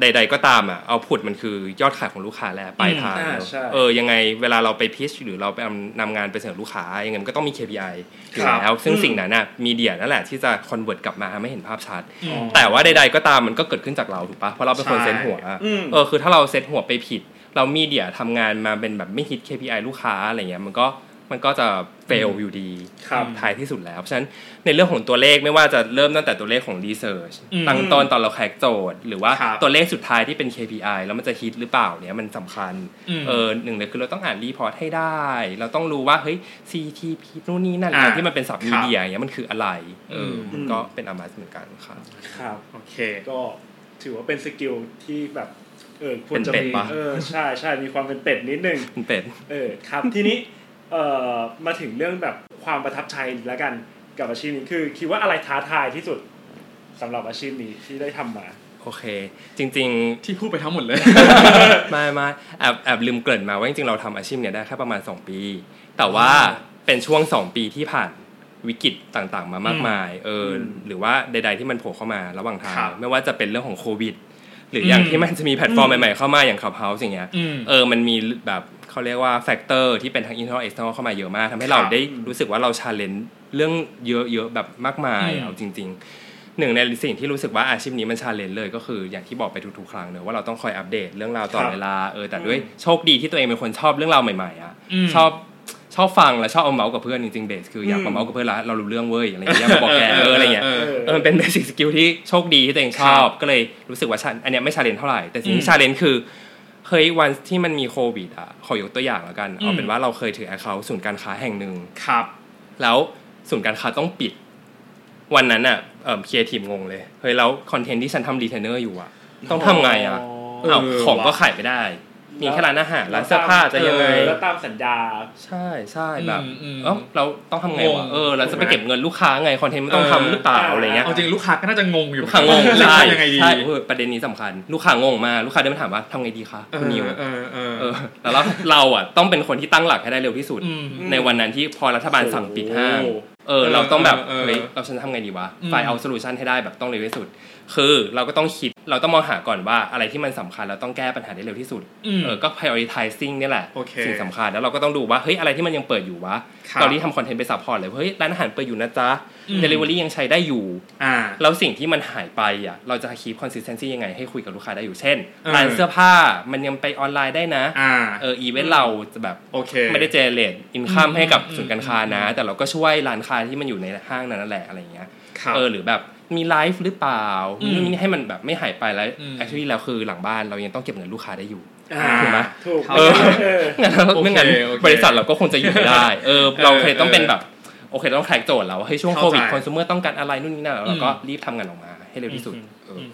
ใด ๆ ก็ตามอะเอาผุดมันคือยอดขายของลูกค้าแหละปลายทางอ่าเนอะใช่เออยังไงเวลาเราไปพิชหรือเราไปนำงานไปเสนอลูกค้ายังไงมันก็ต้องมี KPI อยู่ครับแล้ว ซึ่งอืมสิ่งนั้นน่ะมีเดียนั่นแหละที่จะคอนเวิร์ตกลับมาทำให้เห็นภาพชัดอืมแต่ว่าใด ๆ ก็ตามมันก็เกิดขึ้นจากเราถูกปะเพราะเราเป็นคนใช่เซตหัวอะอืมเออคือถ้าเราเซตหัวไปผิด เรามีเดียทำงานมาเป็นแบบไม่ฮิต KPI ลูกค้าอะไรเงี้ยมันก็ มันก็จะ fail อยู่ดีครับท้ายที่สุดแล้ว เพราะฉะนั้นในเรื่องของตัวเลขไม่ว่าจะเริ่มตั้งแต่ตัวเลขของ research อืมตั้งต้นตอนเราแคกโจทย์ หรือว่าครับตัวเลขสุดท้ายที่เป็น KPI แล้วมันจะฮิตหรือเปล่าเนี่ยมันสำคัญอืมเออหนึ่งเลยคือเราต้องอ่าน report ให้ได้ เราต้องรู้ว่าเฮ้ย CTR นู่นนี่นั่นอ่าที่มันเป็นศัพท์ครับ media อย่างเงี้ยมันคืออะไรเอออมมันก็เป็น a must เหมือนกันครับครับโอเคก็ถือว่าเป็น skill ที่แบบเออควรจะเป็นเป็มีดปะเออใช่ใช่มีความเป็นเป็ดนิดนึงมันเป็นเออครับทีนี้ เอ่อมาถึงเรื่องแบบความประทับใจแล้วกันกับอาชีพนี้คือ คิดว่าอะไรท้าทายที่สุดสำหรับอาชีพนี้ที่ได้ทำมาโอเค จริงที่พูดไปทั้งหมดเลยๆไม่ไม่แอบแอบลืมเกริ่นมาว่าจริงๆเราทำอาชีพเนี่ยได้แค่ประมาณ 2 ปี แต่ว่าเป็นช่วง 2 ปีที่ผ่านวิกฤตต่างๆ มามากมายเอออมหรือว่าใด ๆที่มันโผล่เข้ามาระหว่างทางครับไม่ว่าจะเป็นเรื่องของโควิดหรืออย่างอืมที่มันจะมีแพลตฟอร์มใหม่ๆเข้ามาอย่าง Clubhouse อย่างเงี้ยอืมเออมันมีแบบ เขาเรียกว่า factor ที่เป็นทั้ง internal external เข้ามาเยอะมากทำให้เราครับได้รู้สึกว่าเรา challenge เรื่องเยอะๆแบบมากมายอืมเอาจริง ๆ หนึ่งในสิ่งที่รู้สึกว่าอาชีพนี้มัน challenge เลยก็คืออย่างที่บอกไปทุกๆครั้งเนอะว่าเราต้องคอยอัปเดตเรื่องราวตลอดครับเวลาเออแต่ด้วยโชคดีที่ตัวเองเป็นคนชอบเรื่องราวใหม่ๆอะอืมชอบชอบฟังและชอบเอาเมาส์กับเพื่อนจริงๆ base คืออยากอืมามเมาส์กับเพื่อนแล้วเรารู้เรื่องเว้ยอะไรอย่างเงี้ยอยากมาบอกแกเอออะไรเงี้ยเออเออมันเป็น basic skill ที่โชคดีที่ตัวเองชอบ ก็เลยรู้สึกว่าชันอันเนี้ยไม่ challenge เท่าไหร่แต่สิ่งอืมที่ challenge คือ เฮ้ยวันที่มันมีโควิดอะขอยกตัวอย่างแล้วกันอืมเอาเป็นว่าเราเคยถือ account ศูนย์การค้าแห่งหนึ่งครับ แล้วศูนย์การค้าต้องปิด วันนั้นอะเอ่อครีเอทีฟงงเลยเฮ้ยแล้ว content ที่ฉันทำรีเทนเนอร์อยู่อะต้องทำไงอะเอออ้าวของว่ะก็ขายไม่ได้ มีแค่ร้านอาหารร้านเสื้อผ้าจะยังไงเออแล้วตามสัญญา ใช่ใช่แบบอืมอืมเอ้าเราต้องทำไงงวะงเออเราจะไปเก็บเงินลูกค้าไง content มันต้องเออทำหรือเปล่าอะไรเงี้ยเอาจริงลูกค้าก็น่าจะงงอยู่ลูกค้างงใช่ใช่ยังไงดีใช่เออประเด็นนี้สำคัญ ลูกค้างงมากลูกค้าเดินมาถามว่าทำไงดีคะเอคุณนิวอเออเออเออแล้วเราเราอะต้องเป็นคนที่ตั้งหลักให้ได้เร็วที่สุดอืมในวันนั้นที่พอรัฐบาลสั่งปิดห้างโอ้เออเราต้องแบบเออเออเฮ้ยเราฉันทำไงดีวะอืม find out solution ให้ได้แบบต้องเร็วที่สุด คือเราก็ต้องคิดเราต้องมองหาก่อนว่าอะไรที่มันสำคัญเราต้องแก้ปัญหาได้เร็วที่สุดมเออก็ prioritizing เนี่ยแหละโอเคสิ่งสำคัญแล้วเราก็ต้องดูว่าเฮ้ยอะไรที่มันยังเปิดอยู่วะ ครับเราที่ทำ content ไป support เลยเฮ้ยร้านอาหารเปิดอยู่นะจ๊ะอืม delivery ยังใช้ได้อยู่อ่าแล้วสิ่งที่มันหายไปอะเราจะ keep consistency ยังไงให้คุยกับลูกค้าได้อยู่เช่นเออร้านเสื้อผ้ามันยังไปออนไลน์ได้นะอ่าเอออีเวนต์เราจะแบบโอเคไม่ได้ generate income อืมให้กับอืมศูนย์การค้านะ แต่เราก็ช่วยร้านค้าที่มันอยู่ในห้างนั้นนั่นแหละอะไรอย่างเงี้ยครับเออหรือแบบมีไลฟ์หรือเปล่าอืมนู่นนี่ให้มันแบบไม่หายไปแล้วอืม actually แล้วคือหลังบ้านเรายังต้องเก็บเงินลูกค้าได้อยู่อ่า ถูกไหมถูกเออเอองั้นโอเคไม่งั้นโอเคบริษัทเราก็คงจะอยู่ไม่ได้ เออ เราเคยต้องเป็นเออแบบโอเคต้องแท็กโจทย์แล้วว่าเฮ้ยช่วงโคเข้าใจวิดคอน sumer ต้องการอะไรนู่นนี่นั่นแล้วเราก็อืมรีบทำงานออกมา ให้เร็วที่สุดอืมเอออม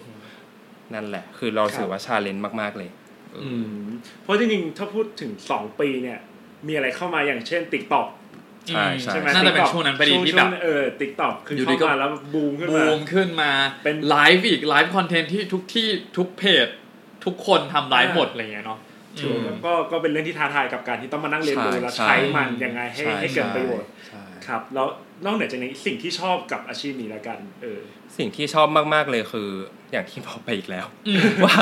นั่นแหละ คือเราถือว่า challenge มาก ๆ เลยอืมเพราะจริงๆ ถ้าพูดถึง2ปีเนี่ย มีอะไรเข้ามาอย่างเช่น TikTok ใช่ใช่ใช่ไหมน่าจะเป็น TikTok ช่วงนั้นพอดีที่แบบช่วงเออ TikTok คืออยู่ดีเข้าก็มาแล้วบูมขึ้นมาบูมขึ้นมาเป็นไลฟ์อีก live content ที่ทุกที่ทุกเพจ ทุกคนทำไลฟ์หมดอะไรอย่างเงี้ยเนาะถือว่าก็ก็เป็นเรื่องที่ท้าทายกับการที่ต้องมานั่งเรียนรู้ใช่และใช่ใช้มันยังไงให้ใช่ให้เกิดประโยชน์ใช่ครับแล้วนอกเหนือจากนี้สิ่งที่ชอบกับอาชีพนี้แล้วกัน เออ สิ่งที่ชอบมากๆเลยคือ อย่างที่บอกไปอีกแล้วอืมว่า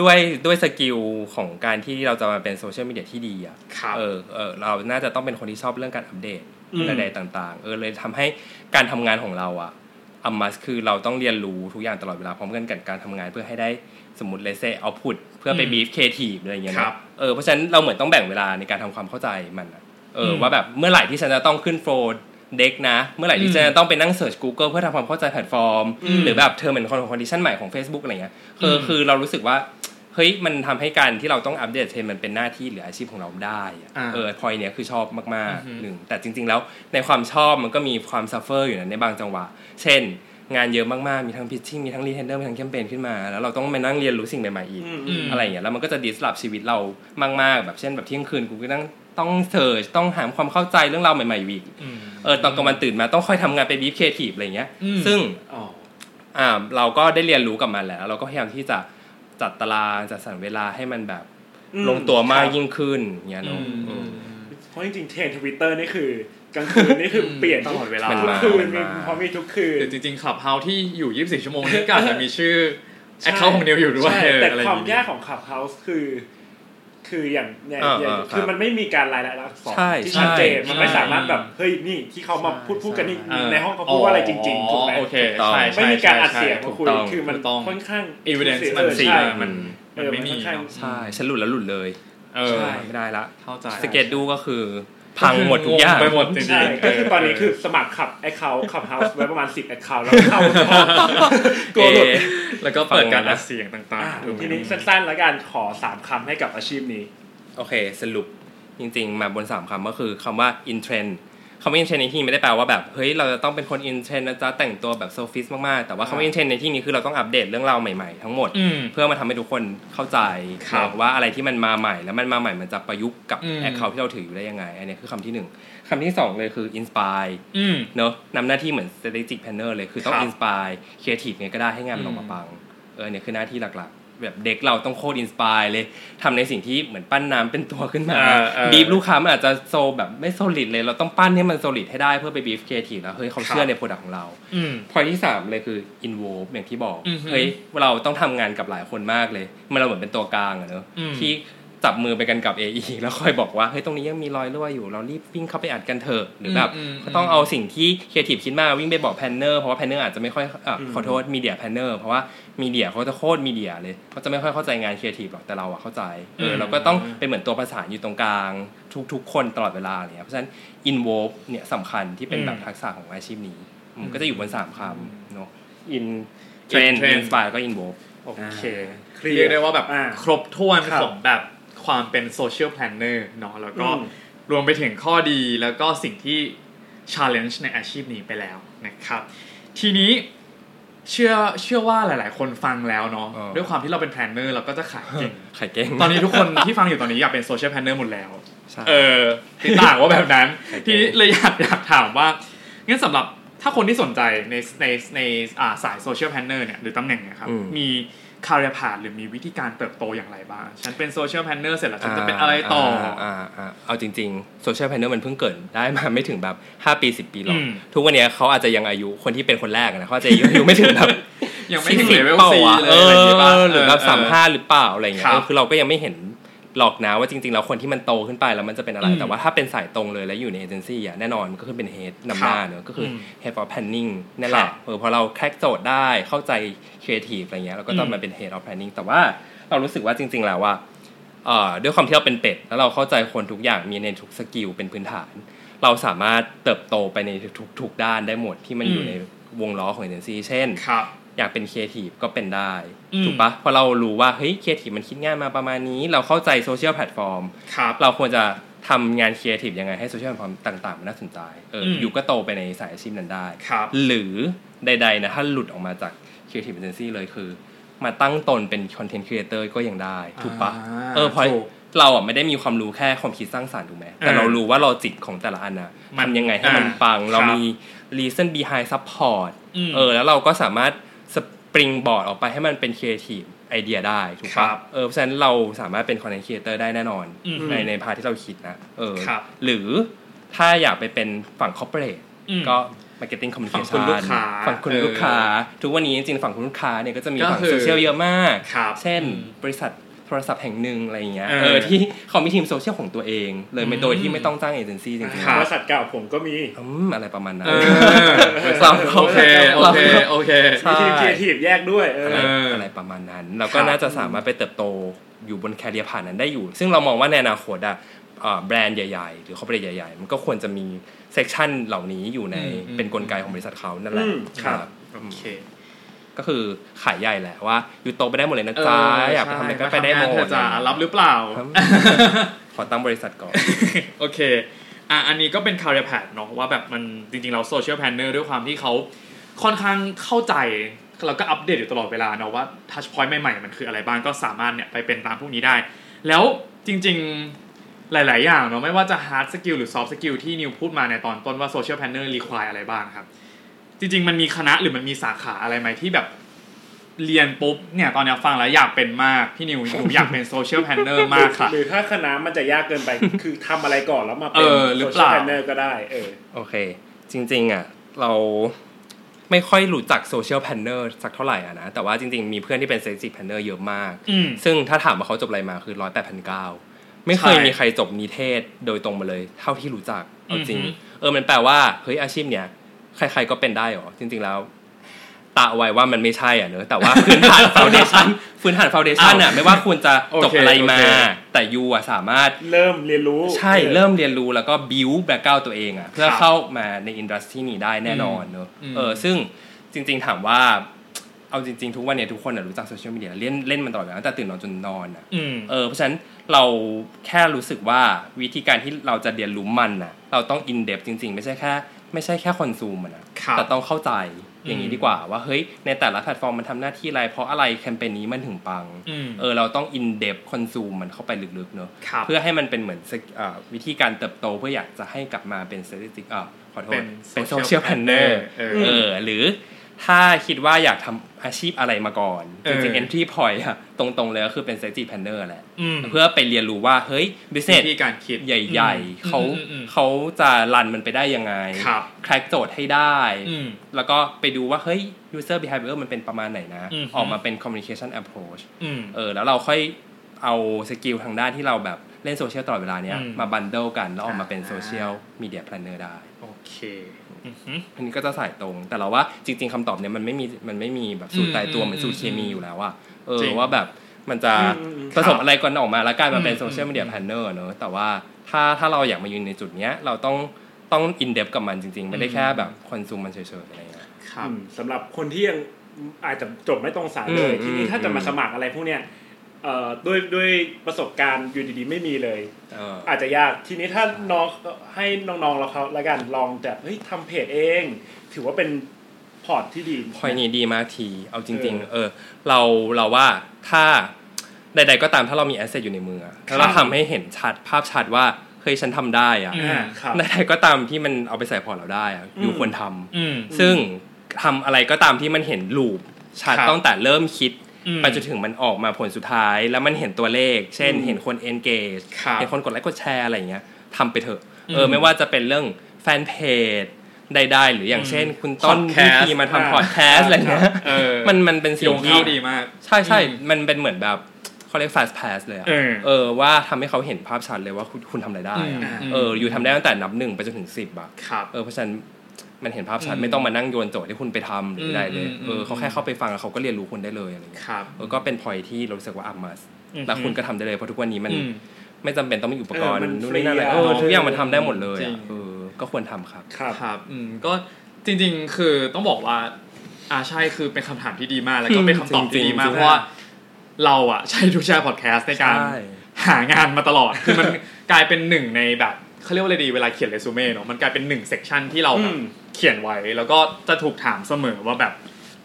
ด้วยด้วย skill ของการที่เราจะมาเป็นโซเชียลมีเดียที่ดีอะครับเออเออเราน่าจะต้องเป็นคนที่ชอบเรื่องการอัปเดตอืมใดๆต่างๆ เออเลยทำให้การทำงานของเราอะa must คือเราต้องเรียนรู้ทุกอย่างตลอดเวลาพร้อมกันกับการทำงานเพื่อให้ได้ สมมติเลเซ output เพื่อไปอืม brief creative อะไรอย่างเงี้ยครัเนาะเออเพราะฉะนั้นเราเหมือนต้องแบ่งเวลาในการทำความเข้าใจมันอะเอออมว่าแบบเมื่อไหร่ที่ฉันจะต้องขึ้น flow deck นะ เมื่อไหร่ที่ฉันจะต้องไปนั่ง search Google เพื่อทำความเข้าใจแพลตฟอร์มอืมหรือแบบเทอร์มเหมือน condition ใหม่ของ Facebook อะไรเงี้ยคือมคือเรารู้สึกว่า เฮ้ย มันทำให้การที่เราต้องอัปเดตเทรนด์มันเป็นหน้าที่หรืออาชีพของเราได้อะอ่าเออพอยเนี้ยคือชอบมากอือฮึๆหนึ่งแต่จริง ๆ แล้วในความชอบมันก็มีความ suffer อยู่นะในบางจังหวะ เช่น งานเยอะมากๆ มีทั้ง pitching มีทั้งรีเทนเดอร์มีทั้งแคมเปญขึ้นมา แล้วเราต้องมานั่งเรียนรู้สิ่งใหม่ๆอีกอืมอืมอะไรอย่างเงี้ยแล้วมันก็จะ disrupt ชีวิตเรามากๆ แบบเช่นแบบเที่ยงคืนกูก็ต้องต้อง search ต้องหาความเข้าใจเรื่องราวใหม่ๆอีกอืมเออตอนกลางวันตื่นมาต้องคอยทำงานไป brief creative อะไรเงี้ยอืมซึ่งอ๋ออ่าเราก็ได้เรียนรู้กับมันแล้ว เราก็พยายามที่จะจัดตารางจัดสรรเวลาให้มันแบบอืมลงตัวมากครับยิ่งขึ้นเงี้ยอืเนาะมเออเพราะจริงๆเทรนทวิตเตอร์นี่คือ กลางคืนนี่คือเปลี่ยนตลอดเวลามันทุกมาคืนมันมีมาเพราะมีทุกคืนหรือจริงๆขับเฮาที่อยู่ 24 ชั่วโมงนี่ก็อาจจะมีชื่อแอคเคาท์ของนิวอยู่ด้วยใช่เออแต่อะไรอความย่างยางี้กของขับเฮาส์คือ คืออย่างเนี่ยเอออย่างเออครับคือมันไม่มีการรายละเอียดอักษรใช่ที่ชัดเจนใช่มันไม่สามารถแบบเฮ้ยนี่ที่เขามาใช่พูดพูดกันนี่เออในห้องเขาพูดว่าอะไรจริงๆถูกไหมโอเคถูกต้องใช่ใช่ไม่มีการอัดใช่เสียงใช่มาคุยถูกต้องคือมันถูกต้องค่อนข้าง evidence เออมันเสียใช่มันเออมันไม่มีค่อนข้างเนอะใช่ฉันหลุดแล้วหลุดเลยเออใช่ไม่ได้ละเข้าใจสเก็ตดูก็คือ พังหมดทุกอย่างไปหมดจริงๆใช่เก็คือตอนนี้คือสมัครขับแอคเคาท์ขับเฮาส์ไว้ประมาณสิบแอคเคาท์แล้วเข้ากลัวหลุดแล้วก็เปิดการฟังนะอัดเสียงต่างอะๆถูกไหมทีนี้สั้นๆแล้วกันขอสามคำให้กับอาชีพนี้ โอเค สรุปจริงๆ มาบนสามคำก็คือคำว่า in trend คำว่า in trend ในที่นี้ไม่ได้แปลว่าแบบเฮ้ยเราจะต้องเป็นคน in trend นะจ๊ะแต่งตัวแบบโซฟิสมากๆ แต่ว่าคำว่า in trend ในที่นี้คือเราต้องอัปเดตเรื่องราวใหม่ๆ ทั้งหมดอืมเพื่อมาทำให้ทุกคนเข้าใจครับว่าอะไรที่มันมาใหม่ แล้วมันมาใหม่มันจะประยุกต์กับอืม account ที่เราถืออยู่ได้ยังไงอันนี้คือคำที่หนึ่งคำที่สองเลยคือ inspire อืมเนอะนำหน้าที่เหมือน strategic planner เลยคือต้องครับ inspire creative ไงก็ได้ให้งานมันออกมาอืมปังเออเนี่ยคือหน้าที่หลักๆ แบบเด็กเราต้องโคตร inspire เลยทำในสิ่งที่เหมือนปั้นน้ำเป็นตัวขึ้นมาเออเออบีบลูกค้ามันอาจจะโซแบบไม่ solid เลยเราต้องปั้นให้มัน solid ให้ได้เพื่อไปบีฟ creative แล้วเฮ้ยเขาเชื่อใน product ของเราอืมพอยที่สามเลยคือ involve อย่างที่บอกอือฮึเฮ้ยเราต้องทำงานกับหลายคนมากเลยมันเราเหมือนเป็นตัวกลางอะเนอะอืมที่ จับมือไปกันกับ AE แล้วคอยบอกว่าเฮ้ยตรงนี้ยังมีรอยรั่วอยู่เรารีบวิ่งเข้าไปอัดกันเถอะหรือแบบอืมก็ต้องเอาสิ่งที่ creative คิดมาวิ่งไปบอก planner เพราะว่า planner อาจจะไม่ค่อยเอ่ออมขอโทษ media planner เพราะว่า media เขาจะโคตร media เลยเขาจะไม่ค่อยเข้าใจงาน creative หรอกแต่เราอะเข้าใจเอออืมเราก็ต้องเป็นเหมือนตัวประสานอยู่ตรงกลาง ทุกๆ คนตลอดเวลาอะไรเนี่ยเพราะฉะนั้น involve เนี่ยสำคัญที่เป็นแบบทักษะของอาชีพนี้อืมก็จะอยู่บนสามคำเนาะ in trend trend inspire ก็ involve โอเคเคลียร์เรียกได้ว่าแบบอ่าครบถ้วนครับของแบบ ความเป็น social planner เนาะแล้วก็อืมรวมไปถึงข้อดีแล้วก็สิ่งที่ challenge ในอาชีพนี้ไปแล้วนะครับ ทีนี้เชื่อเชื่อว่าหลาย ๆ คนฟังแล้วเนาะอ๋อด้วยความที่เราเป็น planner เราก็จะขายเก่งขายเก่ง ตอนนี้ทุกคนที่ฟังอยู่ตอนนี้อยากเป็น social planner หมดแล้วใช่เออติดต่างว่าแบบนั้นโอเคทีนี้เลยอยากอยากถามว่างั้นสำหรับถ้าคนที่สนใจในในในอ่าสายโซเชียลแพลนเนอร์เนี่ยหรือตำแหน่งเนี่ยครับอืมมี คาเรียพาหรือมีวิธีการเติบโตอย่างไรบ้าง ฉันเป็นโซเชียลแพลนเนอร์เสร็จแล้วฉันจะเป็นอะไรต่ออาอ่าเอาจริงๆโซเชียลแพนเนอร์มันเพิ่งเกิดได้มาไม่ถึงแบบ 5 ปี 10 ปีหรอกอืมทุกวันเนี้ยเขาอาจจะยังอายุคนที่เป็นคนแรกอะนะเขาอาจจะอายุอายุไม่ถึงแบบยังไม่ถึง40เลเวลเปล่าซีวะเลเอยอะไรอย่างงี้ป่ะอหรือแบบเสามห้าหรือเปล่าอะไรเงี้ยครับเออคือเราก็ยังไม่เห็น หรอกนะว่าจริงๆแล้วคนที่มันโตขึ้นไปแล้วมันจะเป็นอะไรอืมแต่ว่าถ้าเป็นสายตรงเลยแล้วอยู่ในเอเจนซี่อะแน่นอนมันก็คือเป็น head นำหน้าเนอะก็คืออม head of planning นั่นแหครับเออพอเรา crack โจทย์ได้เข้าใจ creative อะไรเงี้ยเราก็ต้องอืมมาเป็น head of planning แต่ว่าเรารู้สึกว่าจริง ๆ แล้วว่าเอ่อด้วยความที่เราเป็นเป็ด แล้วเราเข้าใจคนทุกอย่างมีในทุก skill เป็นพื้นฐาน เราสามารถเติบโตไปในทุกๆด้านได้หมดที่มันอยู่อืมในวงล้อของเอเจนซี่เช่นครับ อยากเป็นครีเอทีฟก็เป็นได้อืมถูกปะเพราะเรารู้ว่าเฮ้ยครีเอทีฟมันคิดง่ายมาประมาณนี้ เราเข้าใจ social platform ครับเราควรจะทำงานครีเอทีฟยังไงให้ social platform ต่างๆมันน่าสนใจเอออมอยู่ก็โตไปในสายอาชีพนั้นได้ครับหรือใดๆนะถ้าหลุดออกมาจาก Creative Agency เลยคือ มาตั้งตนเป็น Content Creator ก็ยังได้ถูกปะอ่าเออเพราะถูกเราอะไม่ได้มีความรู้แค่ความคิดสร้างสรรค์ถูกไหมแต่เออเรารู้ว่า logic ของแต่ละอันนะมันทำยังไงให้มันอ่าปังเราครับมี reason behind support อืมเออแล้วเราก็สามารถ springboard ออกไปให้มันเป็น creative ไอเดียได้ถูกปะครับเออเพราะฉะนั้นเราสามารถเป็น content creator ได้แน่นอนอืมในใน part ที่เราคิดนะเออครับหรือถ้าอยากไปเป็นฝั่ง corporate อืมก็ marketing ฝั่ง communication คุณลูกค้าฝั่งคุณเออลูกค้า ทุกวันนี้จริงๆฝั่งคุณลูกค้าเนี่ยก็จะมีก็ฝั่งคือโซเชียลเยอะมากครับเช่นอืมบริษัท โทรศัพท์แห่งหนึ่งอะไรอย่างเงี้ยเออเออที่เขามีทีมโซเชียลของตัวเอง เลยไม่อืมโดยที่ไม่ต้องจ้างเอเจนซี่จริงครับบริษัทเก่าผมก็มีๆอืมอะไรประมาณนั้นเออเราโอเคโอเคโอเคใช่มีทีมครีเอทีฟแยกด้วยเอออะไรเออออะไรประมาณนั้นเราก็ครับน่าจะสามารถไปเติบโตอยู่บน career path นั้นได้อยู่ ซึ่งเรามองว่าในอนาคตอะเอ่อแบรนด์ใหญ่ ๆ หรือ corporate ใหญ่ ๆ มันก็ควรจะมี section เหล่านี้อยู่ในอืมเป็นกลไกของบริษัทเขานั่นแหละอืมครับโอเค ก็คือขายใหญ่แหละว่าอยู่โตไปได้หมดเลยนะจ๊ะอยากไปทำอะไรก็ไปได้หมใช่เธอจะรับหรือเปล่าครับขอตั้งบริษัทก่อน โอเคอะอันนี้ก็เป็น career path เนาะว่าแบบมันจริงๆเรา social planner ด้วยความที่เขาค่อนข้างเข้าใจแล้วก็อัปเดตอยู่ตลอดเวลาเนาะว่า touch point ใหม่ๆ มันคืออะไรบ้างก็สามารถเนี่ยไปเป็นตามพวกนี้ได้ แล้วจริงๆหลาย ๆ อย่างเนาะไม่ว่าจะ hard skill หรือ soft skill ที่นิวพูดมาในตอนต้นว่า social planner require อะไรบ้างครับ จริง ๆ มันมีคณะหรือมันมีสาขาอะไรไหมที่แบบเรียนปุ๊บเนี่ยตอนเนี้ยฟังแล้วอยากเป็นมากพี่นิวหนูอยากเป็น social planner มากค่ะ หรือถ้าคณะมันจะยากเกินไปคือทำอะไรก่อนแล้วมาเอเป็นอหรือเปล่า planner ก็ได้เออโอเค จริง ๆ อะ เราไม่ค่อยรู้จัก social planner สักเท่าไหร่อะนะ แต่ว่าจริง ๆ มีเพื่อนที่เป็น strategic planner เยอะมากอืมซึ่งถ้าถามว่าเขาจบอะไรมาคือร้อยแปดพันเก้าไม่เคยใช่มีใครจบนิเทศโดยตรงมาเลย เท่าที่รู้จักเอาจริงอือฮึเออมันแปลว่าเฮ้ยอาชีพเนี้ย ใคร ๆก็เป็นได้เหรอจริง ๆแล้วตะไว้ว่ามันไม่ใช่อะเนอะแต่ว่าพื้นฐาน foundationพื้นฐาน foundation อะไม่ว่าคุณจะจบโอเคอะไรมาโอเคแต่ you อะสามารถเริ่มเรียนรู้ ใช่ออเริ่มเรียนรู้แล้วก็บิวแบ็กเก้าตัวเองอะเพื่อครับเข้ามาใน industry นี้ได้แน่นอนเนอะอืมเออซึ่งจริง ๆถามว่าเอาจริงๆ ทุกวันเนี่ยทุกคนอะรู้จักโซเชียลมีเดียเล่นเล่นมันตลอดเวลาตั้งแต่ตื่นนอนจนนอนอะอืมเออเพราะฉะนั้นเราแค่รู้สึกว่าวิธีการที่เราจะเรียนรู้มันอะ เราต้องอินเด h จริง ๆ ไม่ใช่แค่ ไม่ใช่แค่ consume อะนะครับแต่ต้องเข้าใจอย่างนี้อืมดีกว่าว่าเฮ้ยในแต่ละแพลตฟอร์มมันทำหน้าที่อะไรเพราะอะไรแคมเปญนี้มันถึงปังอืมเออเราต้องอินเด h คอนซูมมันเข้าไปลึกๆเนอะครับเพื่อให้มันเป็นเหมือนสเอ่อวิธีการเติบโตเพื่ออยากจะให้กลับมาเป็น statistic อ่าขอโทษเป็นเป็น social social planner planner เออเออหรือ ถ้าคิดว่าอยากทำอาชีพอะไรมาก่อนเออจริงๆ entry point อะตรงๆเลยก็คือเป็น strategy planner แหละอืมเพื่อไปเรียนรู้ว่า เฮ้ย business วิธีการคิดใหญ่อืมๆเขาอืมอืมเขาจะรันมันไปได้ยังไงครับ crack โจทย์ให้ได้อืมแล้วก็ไปดูว่า เฮ้ย user behavior มันเป็นประมาณไหนนะอืมออกมาเป็น communication approach อืมเออแล้วเราค่อยเอา skill ทางด้านที่เราแบบเล่นโซเชียลตลอดเวลาเนี้ยอืมมา bundle กันแล้วออกมาเป็นอ่า social media planner ได้ โอเค อือหืออันนี้ก็จะสายตรง แต่เราว่าจริง ๆคำตอบเนี้ยมันไม่มีมันไม่มีแบบสูตรตายตัวอืมเหมือนสูตรเคมีอืมอยู่แล้วอะเออจริงว่าแบบมันจะอืมอืมผสมอะไรกันออกมาแล้วกลายมาเป็นอืม social media อืม planner เนอะแต่ว่าถ้าถ้าเราอยากมายืนในจุดเนี้ยเราต้องต้อง in-depth กับมันจริง ๆ ไม่ได้แค่แบบ consume มันเฉยๆอะไรเงี้ยครับอืมสำหรับคนที่ยังอาจจะจบไม่ตรงสายเลยอืมทีนี้ถ้าอืมจะมาสมัครอะไรพวกเนี้ยเอ่อ ด้วยด้วยประสบการณ์อยู่ดีๆไม่มีเลยเอออาจจะยากทีนี้ถ้าน้องให้น้องๆเราเขาแล้วกันลองแบบเฮ้ยทำเพจเอง ถือว่าเป็น port ที่ดี pointี้ดีมากที เอาจริงเออๆเออ เราเราว่าถ้าใดๆก็ตามถ้าเรามี asset อยู่ในมืออะแล้วเราครับทำให้เห็นชัดภาพชัดว่าเฮ้ยฉันทำได้อะอืมอ่าครับใดๆก็ตามที่มันเอาไปใส่ port เราได้อะอยู่อืมควรทำอืมซึ่งทำอะไรก็ตามที่มันเห็น loop ชัดครับตั้งแต่เริ่มคิดอืม ไปจนถึงมันออกมาผลสุดท้าย แล้วมันเห็นตัวเลข เช่นอืมเห็นคน engage ครับเห็นคนกดไลค์กดแชร์อะไรอย่างเงี้ยทำไปเถอะเอออืมไม่ว่าจะเป็นเรื่องแฟนเพจใดๆหรืออย่างอืมเช่น คุณต้น Podcast พี่พีมาอ่าทำพอดแคสต์อะไรเงี้ยเออมันมันเป็นโยสิ่งงที่เข้าดีมาก ใช่ใช่อืมมันเป็นเหมือนแบบเขาเรียก fast pass เลยอะเออเออว่าทำให้เขาเห็นภาพชัดเลยว่าคุณคุณทำอะไรได้อะอืมเอออยู่ทำได้ตั้งแต่นับหนึ่งไปจนถึงสิบอะครับเออเพราะฉะนั้น มันเห็นภาพชัดอืมไม่ต้องมานั่งโยนโจทย์ให้คุณไปทำหรืออะไรเลยอืมอืมเออเขาแค่เข้าไปฟังแล้วเขาก็เรียนรู้คุณได้เลยอะไรเงี้ยครับเออก็เป็นพอยที่เรารู้สึกว่าอัพมาสอืมแล้วคุณก็ทำได้เลยเพราะทุกวันนี้มันอืมไม่จำเป็นต้องมีอุปกรณ์เออมันนู่นนี่นั่นอะไรฟรีอะเออทุกอย่างมันทำได้หมดเลยจริอะงเออก็ควรทำครับครับครับอืมก็จริง ๆ คือต้องบอกว่าอ่าใช่คือเป็นคำถามที่ดีมากแล้วก็เป็นคำตอบที่ดีมากจริงๆเพราะว่าเราอะใช้ทุกแชร์พอดแคสต์ในการใช่หางานมาตลอดคือมันกลายเป็นหนึ่งในแบบเขาเรียกว่าอะไรดีเวลาเขียนเรซูเม่เนาะมันกลายเป็นหนึ่ง section ที่เราแบบอืม เขียนไว้แล้วก็จะถูกถามเสมอว่าแบบ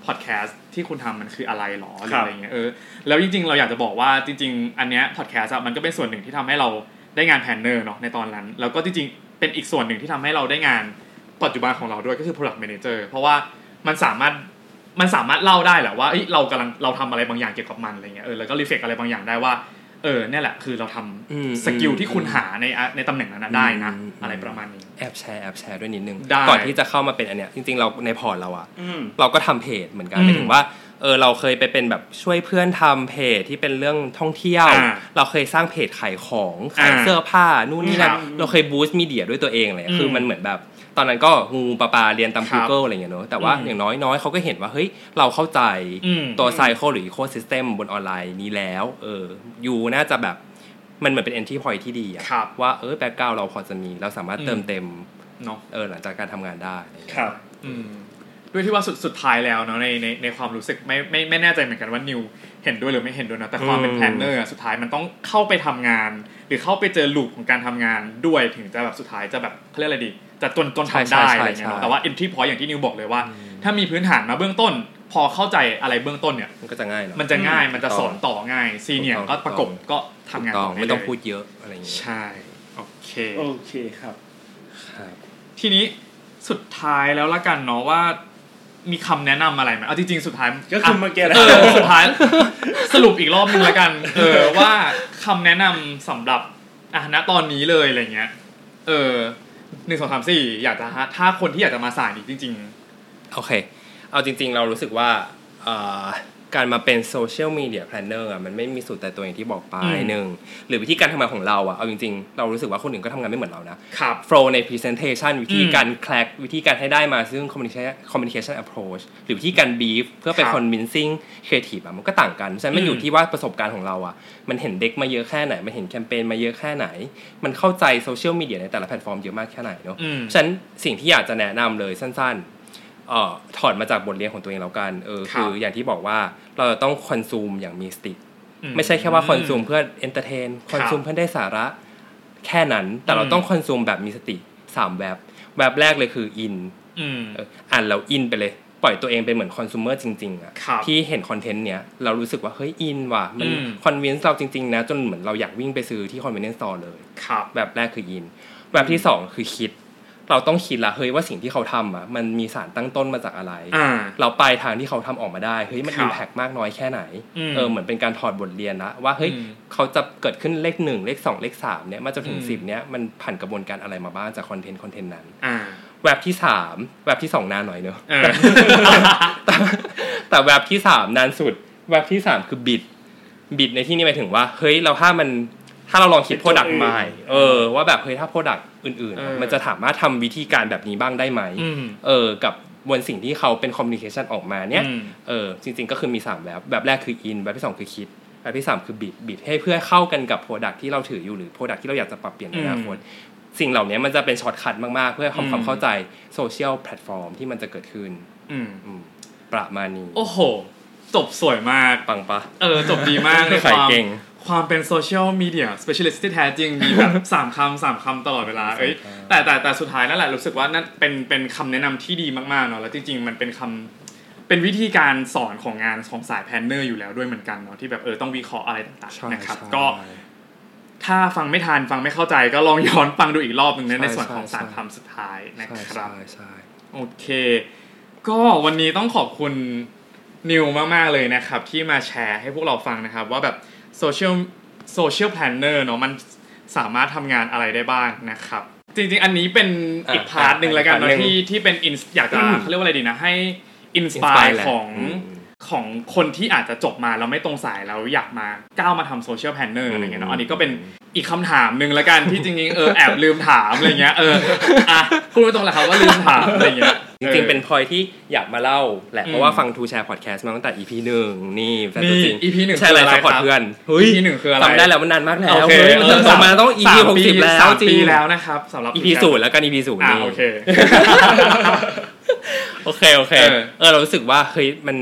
พอดแคสต์ที่คุณทำมันคืออะไรหรอหรืออะไรเงี้ยเออแล้วจริงๆ เราอยากจะบอกว่าจริง ๆ อันเนี้ยพอดแคสต์อะมันก็เป็นส่วนหนึ่งที่ทำให้เราได้งาน planner เนาะในตอนนั้น แล้วก็จริงๆ เป็นอีกส่วนหนึ่งที่ทำให้เราได้งานปัจจุบันของเราด้วยก็คือ product manager เพราะว่ามันสามารถมันสามารถเล่าได้แหละว่าเอ้ยเรากำลังเราทำอะไรบางอย่างเกี่ยวกับมันอะไรเงี้ยเออแล้วก็ reflect อะไรบางอย่างได้ว่า เออเนี่ยแหละคือเราทำอืม skill ที่คุณหาในอะในตำแหน่งนั้นนะได้นะอืมอะไรประมาณนี้แอบแชร์แอบแชร์ด้วยนิดนึงได้ก่อนที่จะเข้ามาเป็นอันเนี้ยจริงๆเราใน port เราอะอืมเราก็ทำเพจเหมือนกันอืมหมายถึงว่าเออเราเคยไปเป็นแบบช่วยเพื่อนทำเพจที่เป็นเรื่องท่องเที่ยวอ่าเราเคยสร้างเพจขายของขายอ่าเสื้อผ้านู่นนี่นั่นครับเราเคย boost media ด้วยตัวเองเลยอืมคือมันเหมือนแบบ ตอนนั้นก็งูๆ ปลาๆเรียนตามครับ Google อะไรอย่างเงี้ยเนอะแต่ว่าอืมอย่างน้อยน้อยเขาก็เห็นว่าเฮ้ยเราเข้าใจอืมตัว cycle หรือ ecosystem บนออนไลน์นี้แล้ว เออ you น่าจะแบบมันเหมือนเป็น entry point ที่ดีอะครับว่าเออแบ็กกราวเราพอจะมีเราสามารถเติมอืมเต็มเนาะเออหลังจากการทำงานได้อะไรอย่างเงี้ยครับ อืมด้วยที่ว่าสุดสุดท้ายแล้วเนาะในในในความรู้สึกไม่ไม่ไม่แน่ใจเหมือนกันว่านิวเห็นด้วยหรือไม่เห็นด้วยนะแต่ความเป็นอืม planner อะสุดท้ายมันต้องเข้าไปทำงาน หรือเข้าไปเจอลูปของการทำงานด้วยถึงจะแบบสุดท้ายจะแบบเขาเรียกอะไรดี จะจนจนใช่ทำได้ใช่อะไรเงี้ยใช่เนาะแต่ว่า entry point อย่างที่นิวบอกเลยว่า ถ้ามีพื้นฐานมาเบื้องต้น พอเข้าใจอะไรเบื้องต้นเนี่ยมันก็จะง่ายเนาะมันจะง่ายอืมมันจะสอนต่อง่ายซีเนียถูกต้ก็องประกบก็ทำงานต้องด้ไม่ต้องเลยพูดเยอะอะไรอย่างเงี้ยใช่โอเคโอเคครับครับทีนี้สุดท้ายแล้วละกันเนาะว่ามีคำแนะนำอะไรไหมเอาจริงๆ สุดท้ายก็คือเมื่อกี้แหละเออสุดท้ายสรุปอีกรอบนึงแล้วกัน เออว่าคำแนะนำสำหรับอะณตอนนี้เลยอะไรเงี้ย เออ หนึ่งสองสามสี่อยากจะฮะถ้าคนที่อยากจะมาสายนี้จริงโอเค เอาจริง ๆ เรารู้สึกว่าออ การมาเป็น social media planner อะมันไม่มีสูตรแต่ตัวอย่างที่บอกไปอืมหนึ่งหรือวิธีการทำงานของเราอะเอาจริงๆ เรารู้สึกว่าคนอื่นก็ทำงานไม่เหมือนเรานะๆครับ flow ใน presentation วิธีการ crack วิธีการให้ได้มาซึ่ง communication communication approach หรือวิธีการ brief เพื่อเป็นครับ convincing creative อะมันก็ต่างกันฉะนั้นมันอยู่อืมที่ว่าประสบการณ์ของเราอะมันเห็นเด็กมาเยอะแค่ไหน มันเห็นแคมเปญมาเยอะแค่ไหน มันเข้าใจ social media ในแต่ละแพลตฟอร์มเยอะมากแค่ไหนเนาะอืมฉะนั้นสิ่งที่อยากจะแนะนำเลยสั้นๆเอ่อ ถอดมาจากบทเรียนของตัวเองแล้วกันเออครับคืออย่างที่บอกว่าเราจะต้อง consume อย่างมีสติอืไม่ใช่แค่ว่า consume เพื่อ entertain consume เพื่อได้สาระแค่นั้น แต่เราอืมต้อง consume แบบมีสติสามแวบแวบแรกเลยคืออินอืมอ่านแล้ว in ไปเลย ปล่อยตัวเองเป็นเหมือนคอน sumer จริง ๆอะครับที่เห็น content เนี้ยเรารู้สึกว่าเฮ้ย in ว่ะมันอืม convince เราจริง ๆ นะ จนเหมือนเราอยากวิ่งไปซื้อที่ convenience store เลยครับแบบแรกคือ in แบบที่สองคือคิด เราต้องคิดละเฮ้ยว่าสิ่งที่เขาทำอะมันมีสารตั้งต้นมาจากอะไรอ่าเราปลายทางที่เขาทำออกมาได้เฮ้ยมันครับอิมแพกมากน้อยแค่ไหนอืมเออเหมือนเป็นการถอดบทเรียนละว่าเฮ้ยอืมเขาจะเกิดขึ้นเลขหนึ่งเลขสองเลขสามเนี่ยมาจนถึงอืมสิบเนี่ยมันผ่านกระบวนการอะไรมาบ้างจาก content content นั้นอ่าแวบที่สามแวบที่สองนานหน่อยเนอะเออแต่แต่แวบที่สามนานสุดแวบที่สามคือบิดบิดในที่นี้หมายถึงว่าเฮ้ยเราถ้ามัน ถ้าเราลองคิดคิดโปรดักตัวต์อื่นใหม่เออว่าแบบเฮ้ยถ้า product อื่นเอๆออะมันจะสามารถทำวิธีการแบบนี้บ้างได้ไหมอืมเออกับบนสิ่งที่เขาเป็น communication ออกมาเนี่ยอืมเออจริง ๆ ก็คือมี 3 แบบแบบแรกคือ in แบบที่ 2 คือคิดแบบที่ 3 คือบิดบิดให้เพื่อเข้ากันกับ product ที่เราถืออยู่หรือ product ที่เราอยากจะปรับเปลี่ยนในอนาคตสิ่งเหล่านี้มันจะเป็น shortcut มาก ๆ เพื่ออืมทำความเข้าใจ social platform ที่มันจะเกิดขึ้นอืมอืมประมาณนี้ โอ้โห จบสวยมากปังปะเออ จบดีมากเลยคขายความเก่ง ความเป็น social media specialist ที่แท้จริงมีแบบสามคำสามคำตลอดเวลาเอ้ยแต่แต่แต่สุดท้ายนั่นแหละรู้สึกว่านั่นเป็นเป็นคำแนะนำที่ดีมากๆเนาะแล้วจริงๆมันเป็นคำเป็นวิธีการสอนของงานของสาย planner อยู่แล้วด้วยเหมือนกันเนาะที่แบบเออต้องวิเคราะห์อะไรต่างใช่ๆนะครับใช่ก็ถ้าฟังไม่ทันฟังไม่เข้าใจก็ลองย้อนฟังดูอีกรอบหนึ่งนะใช่ในส่วนของใช่สามคำสุดท้ายนะใช่ครับใช่ใช่โอเค ก็วันนี้ต้องขอบคุณนิวมากๆเลยนะครับ ที่มาแชร์ให้พวกเราฟังนะครับ ว่าแบบ social social planner เนาะมันสามารถทำงานอะไรได้บ้างนะครับ จริงๆ อันนี้เป็นอีกอะ part หนึ่งแล้วกันอีกพาร์ทหนึ่เนาะงที่ที่เป็น ins- อยากจะอืมเขาเรียกว่าอะไรดีนะให้อินสปาย Inspire แหละของอืม ของคนที่อาจจะจบมาแล้วไม่ตรงสายแล้วอยากมาก้าวมาทำ social planner อะไรเงี้ยเนาะอันนี้ก็เป็นอีกคำถามหนึ่งแล้วกันที่จริงๆเออแอบลืมถามอะไรเงี้ยเอออะพูดตรงๆแหละครับว่าลืมถามอะไรเงี้ยจริงๆเป็นพอยที่อยากมาเล่าแหละอืมเพราะว่าฟังทูแชร์พอดแคสต์มาตั้งแต่ EP หนึ่งนี่แฟนตัวจริงนี่ EP หนึ่งใช่อะไรคืออะไร support ครับเพื่อนเฮ้ย EP หนึ่งคืออะไรจำได้แล้วมันนานมากแล้วโอเคเฮ้ยมันเติบโตมาต้อง EP สามหกสิบปีแล้วสามปีแล้วจริงนะครับสำหรับ EP ศูนย์แล้วกัน EP ศูนย์อ่านี่โอเคโอเคโอเคเออเออเรารู้สึกว่าเฮ้ยมัน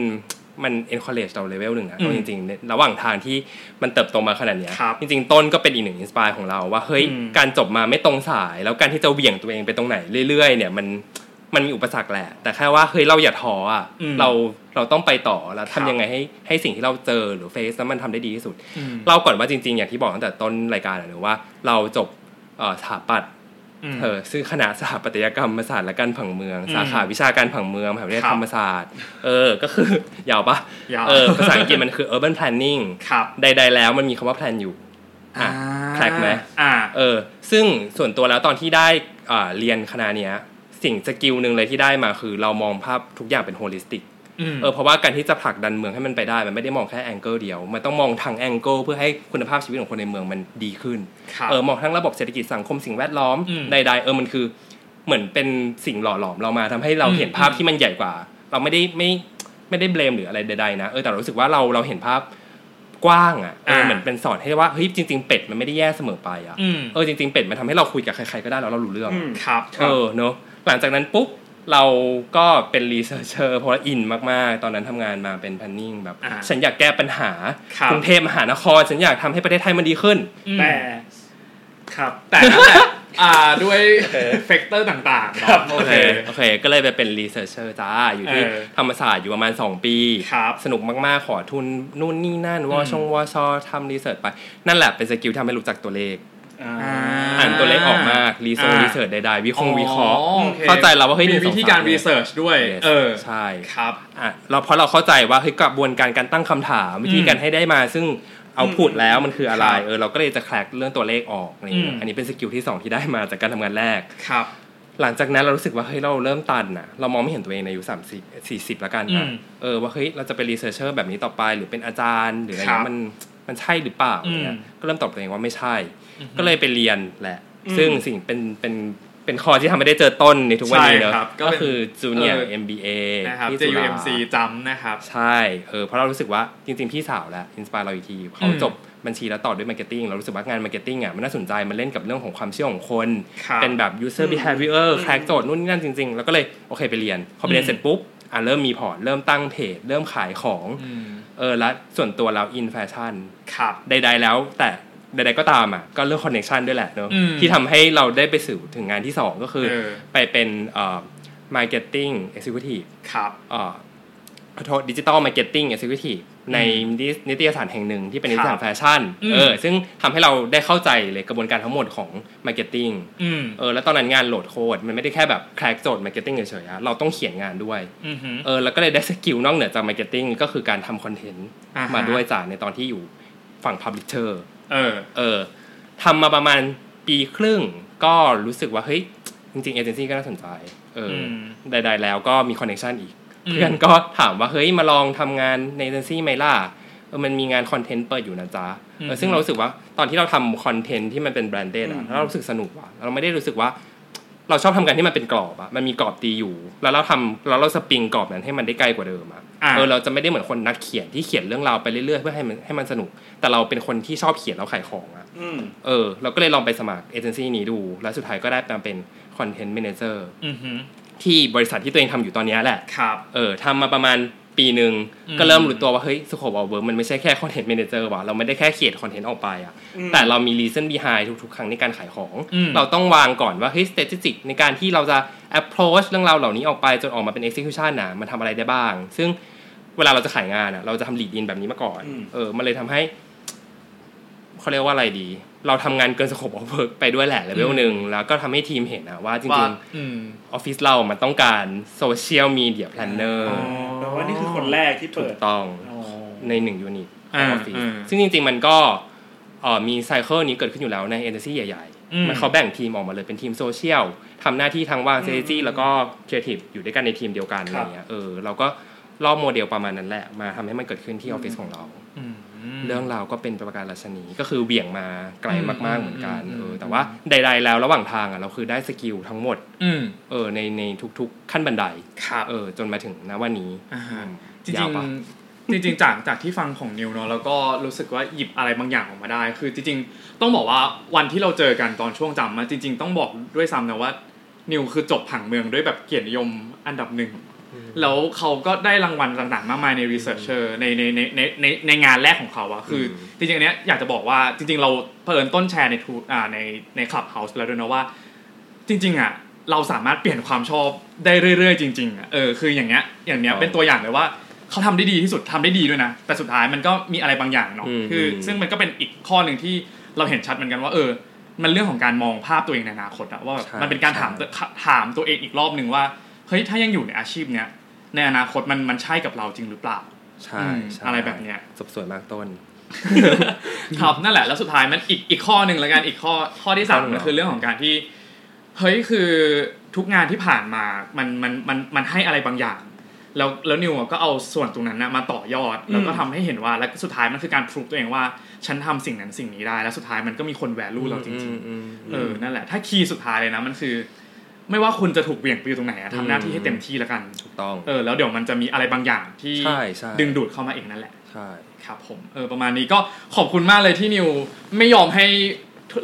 มัน encourage เราเลเวลหนึ่งอะอืมเอาจริงๆในระหว่างทางที่มันเติบโตมาขนาดเนี้ยครับจริง ๆ ต้นก็เป็นอีกหนึ่ง inspire ของเราว่า เฮ้ยอืมการจบมาไม่ตรงสาย แล้วการที่จะเหวี่ยงตัวเองไปตรงไหนเรื่อย ๆ เนี่ยมันมันมีอุปสรรคแหละ แต่แค่ว่าเฮ้ยเราอย่าท้ออะอืมเราเราต้องไปต่อแล้วครับทำยังไงให้ให้สิ่งที่เราเจอหรือ face แล้วมันทำได้ดีที่สุดอืมเล่าก่อนว่าจริง ๆ อย่างที่บอกตั้งแต่ต้นรายการอะหรือว่า เราจบเอ่อสถาปัตย์อืม เออซึ่งคณะสถาปัตยกรรมศาสตร์และการผังเมืองอืมสาขาวิชาการผังเมืองมหาวิทยาลัยครับธรรมศาสตร์ เออ ก็คือยาวปะยาวเออภาษาอังกฤษมันคือ urban planning ครับใด ๆ แล้วมันมีคำว่า plan อยู่อะ crack ไหมอ่าเออ ซึ่งส่วนตัวแล้วตอนที่ได้อ่าเรียนคณะเนี้ย สิ่ง skill หนึ่งเลยที่ได้มาคือเรามองภาพทุกอย่างเป็น holistic อืม เออเพราะว่าการที่จะผลักดันเมืองให้มันไปได้ มันไม่ได้มองแค่ angle เดียว มันต้องมองทั้ง angle เพื่อให้คุณภาพชีวิตของคนในเมืองมันดีขึ้นครับเออมองทั้งระบบเศรษฐกิจสังคมสิ่งแวดล้อมอืมใดๆเออมันคือเหมือนเป็นสิ่งหล่อหลอมเรามาทำให้เราอืมเห็นภาพที่มันใหญ่กว่า เราไม่ได้ไม่ไม่ได้ blame หรืออะไรใดๆนะเออแต่เรารู้สึกว่าเราเราเห็นภาพกว้างอะเอออ่าเหมือนเป็นสอนให้ว่าเฮ้ยจริง ๆ เป็ดมันไม่ได้แย่เสมอไปอะอืมเออจริงๆเป็ดมันทำให้เราคุยกับใครๆก็ได้แล้วเรารู้เรื่องอืมครับเออเนอะหลังจากนั้นปุ๊บ เราก็เป็น researcher เพราะว่าอินมากๆ ตอนนั้นทำงานมาเป็น planning แบบอ่าฉันอยากแก้ปัญหาครับกรุงเทพมหานคร ฉันอยากทำให้ประเทศไทยมันดีขึ้นอืมแต่ ครับ แต่นั่นแหละอ่าด้วย factor ต่างๆครับเนาะโอโอเคเคโอเค ก็เลยไปเป็น researcher จ้า อยู่ที่เออธรรมศาสตร์อยู่ประมาณ 2 ปีครับสนุกมากๆ ขอทุนนู่นนี่นั่นวช. วช. ทำ research ไป นั่นแหละเป็น skill ที่ทำให้รู้จักตัวเลข อ่าอ่านตัวเลขออกมาก research อ่า research ใดๆวิเคราะห์วิเคราะห์อ๋อโอเคเข้าใจแล้วว่าเฮ้ยมี1 2วิธีการ3 research ด้วย Yes เออใช่ครับอะเราเพราะเราเข้าใจว่าเฮ้ยกระบวนการการตั้งคำถามวิธีการให้ได้มา ซึ่งเอาพูดแล้วมันคืออะไรครับเออเราก็เลยจะ crack เรื่องตัวเลขออกอะไรเงี้อืยมอันนี้เป็น skill ที่สองที่ได้มาจากการทำงานแรกครับหลังจากนั้นเรารู้สึกว่าเฮ้ยเราเริ่มตันอะเรามองไม่เห็นตัวเองในอายุสามสิบสี่สิบแล้วกันอะอืมเออว่าเฮ้ยเราจะเป็น researcher แบบนี้ต่อไปหรือเป็นอาจารย์ หรืออะไรเงี้ยครับมัน มันใช่หรือเปล่าอะไรเงี้ยอืมก็เริ่มตอบตัวเองว่าไม่ใช่อือฮึก็เลยไปเรียนแหละอืมซึ่งสิ่งเป็นเป็นเป็นคอร์สที่ทำให้ได้เจอต้นในทุกวันนี้เนอะใช่ครับก็ก็เป็นคือ junior เออ MBA นะครับที่จุฬา JUMC จำนะครับ ใช่เออเพราะเรารู้สึกว่าจริง ๆ พี่สาวแหละ inspire เราอีกทีเขาอืมจบบัญชีแล้วต่อด้วย marketing เรารู้สึกว่างาน marketing อะมันน่าสนใจมันเล่นกับเรื่องของความเชื่อของคนครับเป็นแบบ user behavior อืมแคร็กโจทย์นู่นนี่นั่นจริงๆ แล้วก็เลยโอเคไปเรียนพอไปเรียนอืมเสร็จปุ๊บอะเริ่มมี port เริ่มตั้งเพจเริ่มขายของอืม เออแล้วส่วนตัวเราอินแฟชั่นครับใด ๆ แล้วแต่ใดๆก็ตามอะก็เรื่องคอนเน c t ชันด้วยแหละเนอะอืมที่ทำให้เราได้ไปสู่ถึงงานที่สองก็คือเออไปเป็นเอ่อ marketing executive ครับเอ่อขอ โทษ digital marketing executive ในนินิตยสารแห่งหนึ่งที่เป็นนิตยสารแฟชั่นอืมเออซึ่งทำให้เราได้เข้าใจเลยกระบวนการทั้งหมดของ marketing อืมเออแล้วตอนนั้นงานโหลดโค้ดมันไม่ได้แค่แบบ crack โจทย์ marketing เฉยๆอะเราต้องเขียนงานด้วยอือหือเออแล้วก็เลยได้ skill นอกเหนือจาก marketing ก็คือการทำคอนเทนต์อ่าฮะมาด้วยจากในตอนที่อยู่ฝั่ง publisher เออเออทำมาประมาณปีครึ่งก็รู้สึกว่าเฮ้ยจริงๆเอเจนซี่ก็น่าสนใจเอออมใดๆแล้วก็มีคอนเน t ชันอีกอืม เพื่อนก็ถามว่าเฮ้ยมาลองทำงานในเอเจนซี่ไหมล่ะเออมันมีงานคอนเทนต์เปิดอยู่นะจ๊ะเออซึ่งเรารู้สึกว่าตอนที่เราทำคอนเทนต์ที่มันเป็น branded อะอืมเรารู้สึกสนุกว่ะเราไม่ได้รู้สึกว่า เราชอบทำงานที่มันเป็นกรอบอะมันมีกรอบตีอยู่ แล้วเราทำแล้วเราสปริงกรอบนั้นให้มันได้ไกลกว่าเดิมอะอ่าเออเราจะไม่ได้เหมือนคนนักเขียนที่เขียนเรื่องราวไปเรื่อยๆเพื่อให้มันให้มันสนุก แต่เราเป็นคนที่ชอบเขียนแล้วขายของอะอืมเออ เราก็เลยลองไปสมัครเอเจนซี่นี้ดู แล้วสุดท้ายก็ได้มาเป็นคอนเทนต์ a ม a เจอร์อือหือ ที่บริษัทที่ตัวเองทำอยู่ตอนเนี้ยแหละครับเออทำมาประมาณปีหนึ่งอืมก็เริ่มรู้ตัวว่าเฮ้ยสโคปออเวิร์มันไม่ใช่แค่คอนเทนต์ a ม a เจอร์ว่ะเราไม่ได้แค่เขียนคอนเทนต์ออกไปอะอืมแต่เรามี reason behind ทุกๆ ครั้งในการขายของอืมเราต้องวางก่อนว่าเฮ้ย strategic ในการที่เราจะ approach เรื่องราวเหล่านี้ออกไปจนออกมาเป็น execution นะมันทำอะไรได้บ้าง ซึ่งเวลาเราจะขายงานอะเราจะทำ lead in แบบนี้มาก่อนอืมเออมันเลยทำให้ เขาเรียกว่าอะไรดี เราทำงานเกิน scope of work ไปด้วยแหละ level หนึ่งแล้วก็ทำให้ทีมเห็นนะว่าจริงๆอืมว่าออฟฟิศเรามันต้องการ social media planner อ๋อแปลว่านี่คือคนแรกที่ถูเปิดถูกต้องอ๋อในหนึ่งยูนิตขออ่าออฟฟิศอ่าซึ่งจริง ๆ มันก็เอ่อมี cycle นี้เกิดขึ้นอยู่แล้วในเอเจนซี่ใหญ่อืมๆมันเขาแบ่งทีมออกมาเลยเป็นทีมโซเชียลทำหน้าที่ทั้งวาง strategy แล้วก็ครีเอทีฟอยู่ด้วยกันในทีมเดียวกันอะไรเงี้ยเออเราก็ลอกโมเดลประมาณนั้นแหละ มาทำให้มันเกิดขึ้นที่ออฟฟิศของเราอืม เรื่องราวก็เป็นประการฉะนี้ก็คือเบี่ยงมาไกลมากๆเหมือนกันอืมเอออืมแต่ว่าใด ๆ แล้วระหว่างทางอะเราคือได้ skill ทั้งหมดอืมเออในในทุก ๆ ขั้นบันไดครับเออจนมาถึงณวันนี้อ่าฮะอืมจริงยาวปะๆจริงๆจากจากที่ฟังของนิวเนาะแล้วก็รู้สึกว่าหยิบอะไรบางอย่างออกมาได้ คือจริงๆ ต้องบอกว่าวันที่เราเจอกันตอนช่วงจำมาจริง ๆ ต้องบอกด้วยซ้ำนะว่า นิวคือจบผังเมืองด้วยแบบเกียรตินิยมอันดับหนึ่ง แล้วเขาก็ได้รางวัลต่างๆ มากมายใน researcher ในในในในในในงานแรกของเขาอะคืออมจริงๆอันเนี้ยอยากจะบอกว่าจริง ๆ เราเพิ่นต้นแชร์ในทูอ่าในในคลับเฮาส์แล้วด้วยนะว่า จริง ๆอะเราสามารถเปลี่ยนความชอบได้เรื่อยๆ จริง ๆอะเออคืออย่างเงี้ยอย่างเนี้ยเป็นตัวอย่างเลยว่าเขาทำได้ดีที่สุดทำได้ดีด้วยนะ แต่สุดท้ายมันก็มีอะไรบางอย่างเนาะอืมคือ ซึ่งมันก็เป็นอีกข้อหนึ่งที่เราเห็นชัดเหมือนกันว่า เออ มันเรื่องของการมองภาพตัวเองในอนาคตอะว่าแบบใช่มันเป็นการถามใช่ถามตัวเองอีกรอบหนึ่งว่าเฮ้ยถ้ายังอยู่ในอาชีพเนี้ย ในอนาคตมันมันใช่กับเราจริงหรือเปล่า ใช่อืมใช่อะไรแบบเนี้ยจบสวยมากต้นครับนั่นแหละแล้วสุดท้ายมันอีกอีกข้อหนึ่งแล้วกันอีกข้อข้อที่สามข้อหนึ่งมันคือเรื่องของการที่เฮ้ยคือทุกงานที่ผ่านมามันมันมันมันให้อะไรบางอย่าง แล้วแล้วนิวอะก็เอาส่วนตรงนั้นนะมาต่อยอด แล้วก็ทำให้เห็นว่าแล้วสุดท้ายมันคือการพรูฟตัวเองว่า ฉันทำสิ่งนั้นสิ่งนี้ได้ แล้วสุดท้ายมันก็มีคนแวลูเราจริงอืมอืมๆเออนั่นแหละ ถ้าคีย์สุดท้ายเลยนะมันคือ ไม่ว่าคุณจะถูกเบี่ยงไปอยู่ตรงไหนอะทำหน้าที่ให้เต็มที่แล้วกันถูกต้องเออแล้วเดี๋ยวมันจะมีอะไรบางอย่างที่ใช่ใช่ดึงดูดเข้ามาเองนั่นแหละใช่ครับผมเออประมาณนี้ก็ขอบคุณมากเลยที่นิวไม่ยอมให้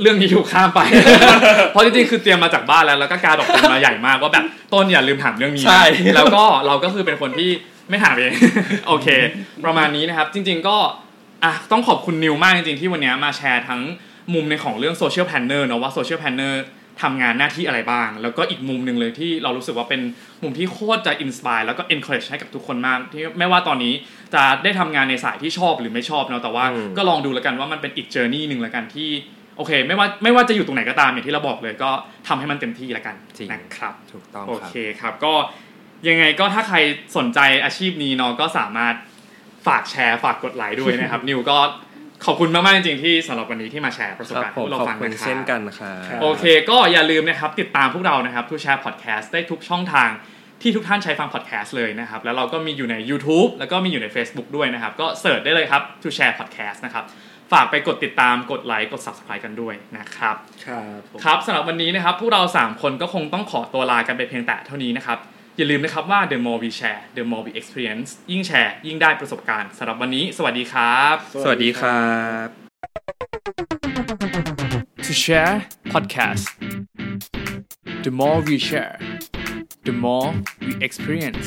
เรื่องนี้ถูกข้ามไป เพราะจริงๆ คือเตรียมมาจากบ้านแล้ว แล้วก็กาดอกจันมาใหญ่มากว่าแบบต้นอย่าลืมถามเรื่องนี้นะใช่แล้วก็เราก็คือเป็นคนที่ไม่ถามเอง โอเค ประมาณนี้นะครับ จริง ๆ ก็อะต้องขอบคุณนิวมากจริงๆ ที่วันนี้มาแชร์ทั้งมุมในของเรื่อง social planner เนาะว่า social planner ทำงานหน้าที่อะไรบ้าง แล้วก็อีกมุมหนึ่งเลยที่เรารู้สึกว่าเป็นมุมที่โคตรจะ inspire แล้วก็ encourage ให้กับทุกคนมากที่ไม่ว่าตอนนี้จะได้ทำงานในสายที่ชอบหรือไม่ชอบเนาะแต่ว่าอืมก็ลองดูแล้วกันว่ามันเป็นอีก journey หนึ่งแล้วกันที่โอเคไม่ว่าไม่ว่าจะอยู่ตรงไหนก็ตามอย่างที่เราบอกเลยก็ทำให้มันเต็มที่ละกันจริงนะครับถูกต้องโอครับเคครับก็ยังไงก็ถ้าใครสนใจอาชีพนี้เนาะก็สามารถฝากแชร์ฝากกดไลค์ด้วยนะครับ นิวก็ ขอบคุณมากๆจริงๆที่สำหรับวันนี้ที่มาแชร์ประสบครับการณ์ผมให้พวกเราขอบฟังคุณนะครับเช่นกันครับครับโอเค ก็อย่าลืมนะครับติดตามพวกเรานะครับทูแชร์พอดแคสต์ได้ทุกช่องทางที่ทุกท่านใช้ฟังพอดแคสต์เลยนะครับ แล้วเราก็มีอยู่ใน YouTube แล้วก็มีอยู่ใน Facebook ด้วยนะครับ ก็เสิร์ชได้เลยครับทูแชร์พอดแคสต์นะครับ ฝากไปกดติดตามกดไลค์กด Subscribe กันด้วยนะครับ ครับผมครับสำหรับวันนี้นะครับ พวกเรา 3 คนก็คงต้องขอตัวลากันไปเพียงแต่เท่านี้นะครับ อย่าลืมนะครับว่า the more we share the more we experience ยิ่งแชร์ยิ่งได้ประสบการณ์สำหรับวันนี้ สวัสดีครับ สวัสดีครับ to share podcast the more we share the more we experience